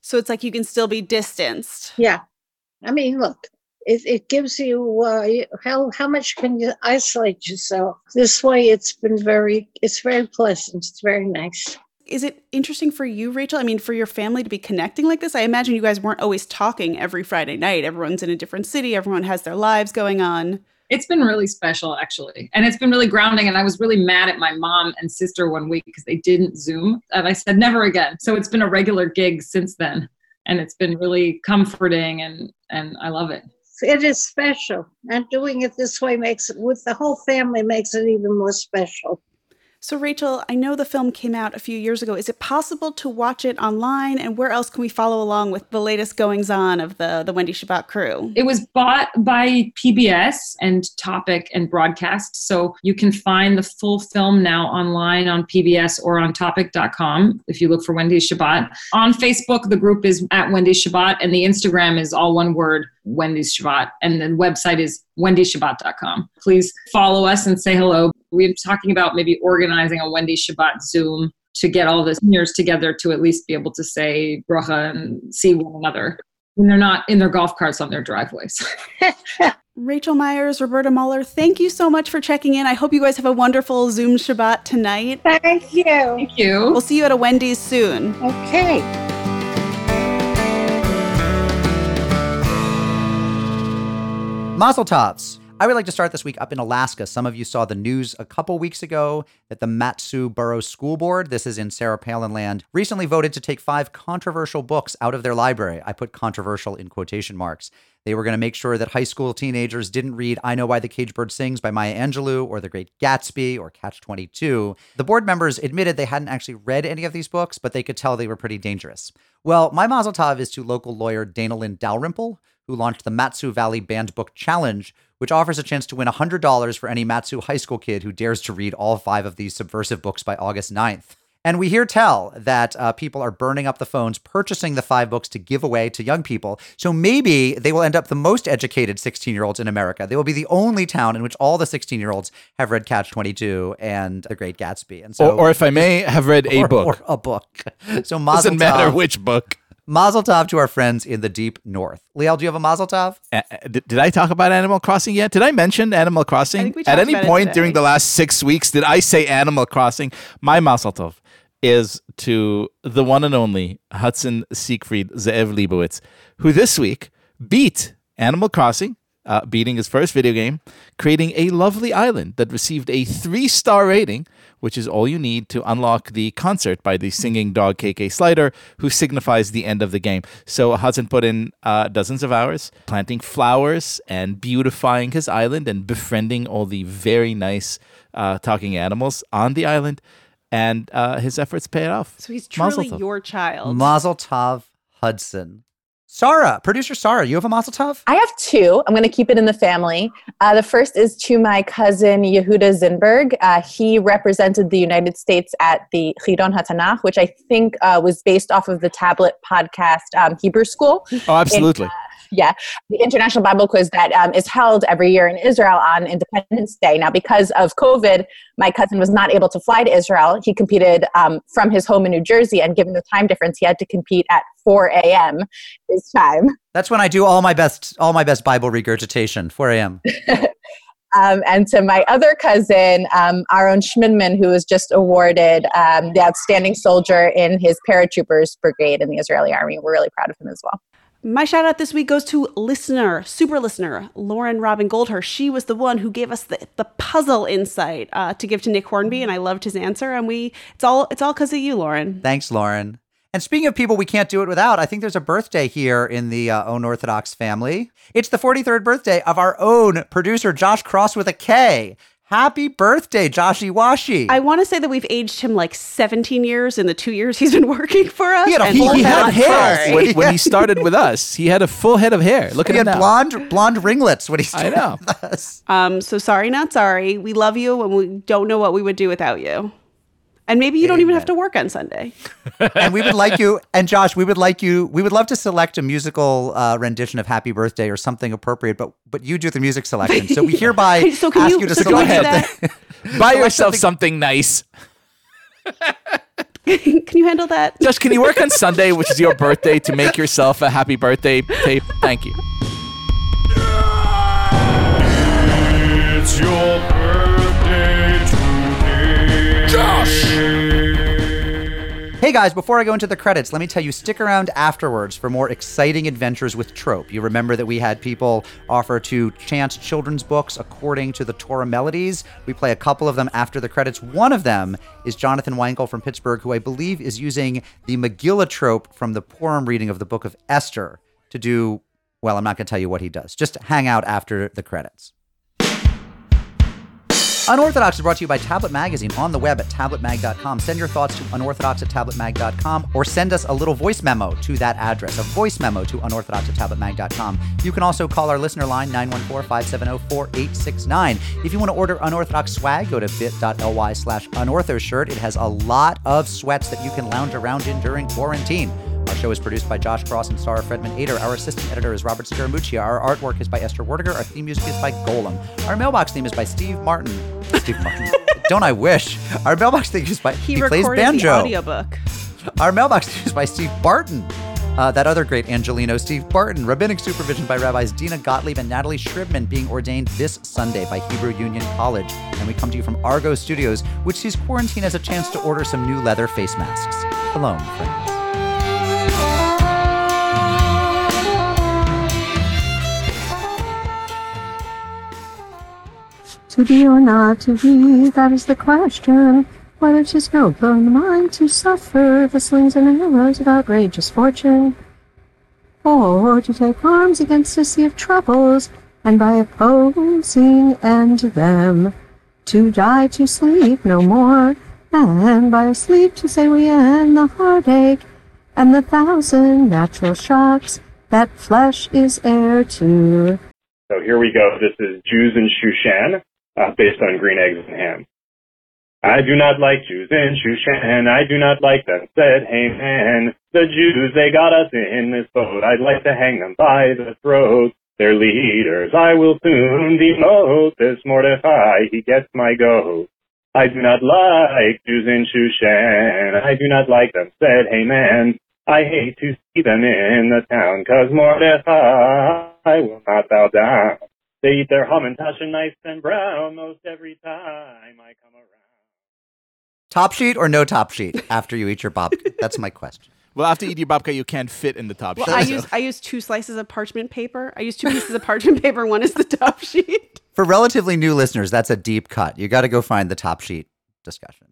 B: So it's like you can still be distanced.
J: Yeah. I mean, look, it, it gives you uh, you- how how much can you isolate yourself? This way, it's been very it's very pleasant. It's very nice.
B: Is it interesting for you, Rachel? I mean, for your family to be connecting like this? I imagine you guys weren't always talking every Friday night. Everyone's in a different city, everyone has their lives going on.
K: It's been really special, actually. And it's been really grounding. And I was really mad at my mom and sister one week because they didn't Zoom. And I said, never again. So it's been a regular gig since then. And it's been really comforting and, and I love it.
J: It is special, and doing it this way makes it with the whole family makes it even more special.
B: So, Rachel, I know the film came out a few years ago. Is it possible to watch it online? And where else can we follow along with the latest goings on of the, the Wendy Shabbat crew?
K: It was bought by PBS and Topic and Broadcast. So you can find the full film now online on PBS or on topic.com if you look for Wendy Shabbat. On Facebook, the group is at Wendy Shabbat, and the Instagram is all one word, Wendy's Shabbat. And the website is wendyshabbat.com. Please follow us and say hello. We're talking about maybe organizing a Wendy's Shabbat Zoom to get all the seniors together to at least be able to say bracha and see one another when they're not in their golf carts on their driveways.
B: Rachel Myers, Roberta Muller, thank you so much for checking in. I hope you guys have a wonderful Zoom Shabbat tonight.
J: Thank you.
K: Thank you.
B: We'll see you at a Wendy's soon.
J: Okay.
A: Mazel tovs. I would like to start this week up in Alaska. Some of you saw the news a couple weeks ago that the Mat-Su Borough School Board, this is in Sarah Palin land, recently voted to take five controversial books out of their library. I put controversial in quotation marks. They were going to make sure that high school teenagers didn't read I Know Why the Cage Bird Sings by Maya Angelou or The Great Gatsby or Catch 22. The board members admitted they hadn't actually read any of these books, but they could tell they were pretty dangerous. Well, my mazel tov is to local lawyer Dana Lynn Dalrymple, who launched the Mat-Su Valley Banned Book Challenge, which offers a chance to win $100 for any Mat-Su high school kid who dares to read all five of these subversive books by August 9th. And we hear tell that uh, people are burning up the phones, purchasing the five books to give away to young people. So maybe they will end up the most educated 16 year olds in America. They will be the only town in which all the 16 year olds have read Catch 22 and The Great Gatsby. And so,
C: or, or if I may, have read a
A: or-
C: book.
A: or a book. So Mazel
C: Doesn't matter which book.
A: Mazel tov to our friends in the deep north. Liel, do you have a mazel tov?
C: Uh, did, did I talk about Animal Crossing yet? Did I mention Animal Crossing? At any point during the last six weeks, did I say Animal Crossing? My Mazel Tov is to the one and only Hudson Siegfried Zeev Leibovitz, who this week beat Animal Crossing, uh, beating his first video game, creating a lovely island that received a three star rating, which is all you need to unlock the concert by the singing dog KK Slider, who signifies the end of the game. So Hudson put in uh, dozens of hours planting flowers and beautifying his island and befriending all the very nice uh, talking animals on the island. And uh, his efforts paid off.
B: So he's truly your child.
A: Mazel tov, Hudson. Sarah, producer Sarah, you have a mazel tov?
L: I have two. I'm going to keep it in the family. Uh, the first is to my cousin Yehuda Zinberg. Uh, he represented the United States at the Chidon HaTanach, which I think uh, was based off of the tablet podcast um, Hebrew School.
C: Oh, absolutely.
L: In, uh, yeah, the International Bible Quiz that um, is held every year in Israel on Independence Day. Now, because of COVID, my cousin was not able to fly to Israel. He competed um, from his home in New Jersey, and given the time difference, he had to compete at 4 a.m. his time.
A: That's when I do all my best all my best Bible regurgitation, 4 a.m.
L: Um, and to my other cousin, um, Aaron Schmidman, who was just awarded um, the Outstanding Soldier in his Paratroopers Brigade in the Israeli Army. We're really proud of him as well.
B: My shout out this week goes to listener, super listener, Lauren Robin Goldhurst. She was the one who gave us the, the puzzle insight uh, to give to Nick Hornby, and I loved his answer. And we, it's all, it's all because of you, Lauren.
A: Thanks, Lauren. And speaking of people we can't do it without, I think there's a birthday here in the uh, Unorthodox family. It's the 43rd birthday of our own producer, Josh Kross with a K. Happy birthday, Joshy Washi.
B: I want to say that we've aged him like 17 years in the two years he's been working for us.
A: He had a
B: and
A: full
B: we're
A: head
B: not
A: of hair.
B: sorry.
C: when, when he started with us, he had a full head of hair. Look at
A: he
C: him
A: had
C: now.
A: blonde blonde ringlets when he
C: I
A: started
C: know.
A: with us.
B: Um, so sorry, not sorry. We love you, and we don't know what we would do without you. And maybe you don't even have to work on Sunday.
A: and we would like you, and Josh, we would like you. We would love to select a musical uh, rendition of "Happy Birthday" or something appropriate, but but you do the music selection. So we hereby
B: So
A: ask
B: you-
A: you to
B: so
A: select
B: we do
A: something.
C: Buy
A: Select
C: yourself
A: something-
C: something nice.
B: can you handle that?
C: Josh, can you work on Sunday, which is your birthday, to make yourself a happy birthday tape? Thank you.
D: It's your Josh!
A: Hey guys, before I go into the credits, let me tell you stick around afterwards for more exciting adventures with Trope. You remember that we had people offer to chant children's books according to the Torah melodies. We play a couple of them after the credits. One of them is Jonathan Weinkel from Pittsburgh, who I believe is using the Megillah trope from the Purim reading of the book of Esther to do, well, I'm not going to tell you what he does. Just hang out after the credits. Unorthodox is brought to you by Tablet Magazine on the web at tabletmag.com. Send your thoughts to unorthodox at tabletmag.com or send us a little voice memo to that address, a voice memo to unorthodox at tabletmag.com. You can also call our listener line 914-570-4869. If you want to order unorthodox swag, go to bit.ly slash unorthoshirt. It has a lot of sweats that you can lounge around in during quarantine. Our show is produced by Josh Kross and Sarah Fredman Ader. Our assistant editor is Robert Scaramucci. Our artwork is by Esther Werdiger. Our theme music is by Golem. Our mailbox theme is by Steve Martin. Steve Martin. Don't I wish? Our mailbox theme is by
B: He,
A: he, plays banjo.
B: the audiobook.
A: Our mailbox theme is by Steve Barton. Uh, that other great Angeleno, Steve Barton. Rabbinic supervision by Rabbis Dina Gottlieb and Natalie Shribman, being ordained this Sunday by Hebrew Union College. And we come to you from Argo Studios, which sees quarantine as a chance to order some new leather face masks. Shalom, friends.
M: To be or not to be, that is the question. Whether 'tis noble in the mind to suffer the slings and arrows of outrageous fortune, or to take arms against a sea of troubles, and by opposing end them, to die to sleep no more, and by a sleep to say we end the heartache, and the thousand natural shocks that flesh is heir to.
N: So here we go. This is Jews in Shushan, uh, based on green eggs and ham. I do not like Jews in Shushan. I do not like them, said Haman. The Jews, they got us in this boat. I'd like to hang them by the throat. Their leaders I will soon demote. This Mordecai, he gets my goat. I do not like Jews in Shushan. I do not like them, said Haman. I hate to see them in the town, 'cause Mordecai I will not bow down. They eat their hamantash and nice and brown most every time I come around.
A: Top sheet or no top sheet after you eat your babka? That's my question.
C: Well, after you eat your babka, you can't fit in the top
B: Well,
C: sheet.
B: I
C: so-
B: use I use two slices of parchment paper. I use two pieces of parchment paper. One is the top sheet.
A: For relatively new listeners, that's a deep cut. You got to go find the top sheet discussion.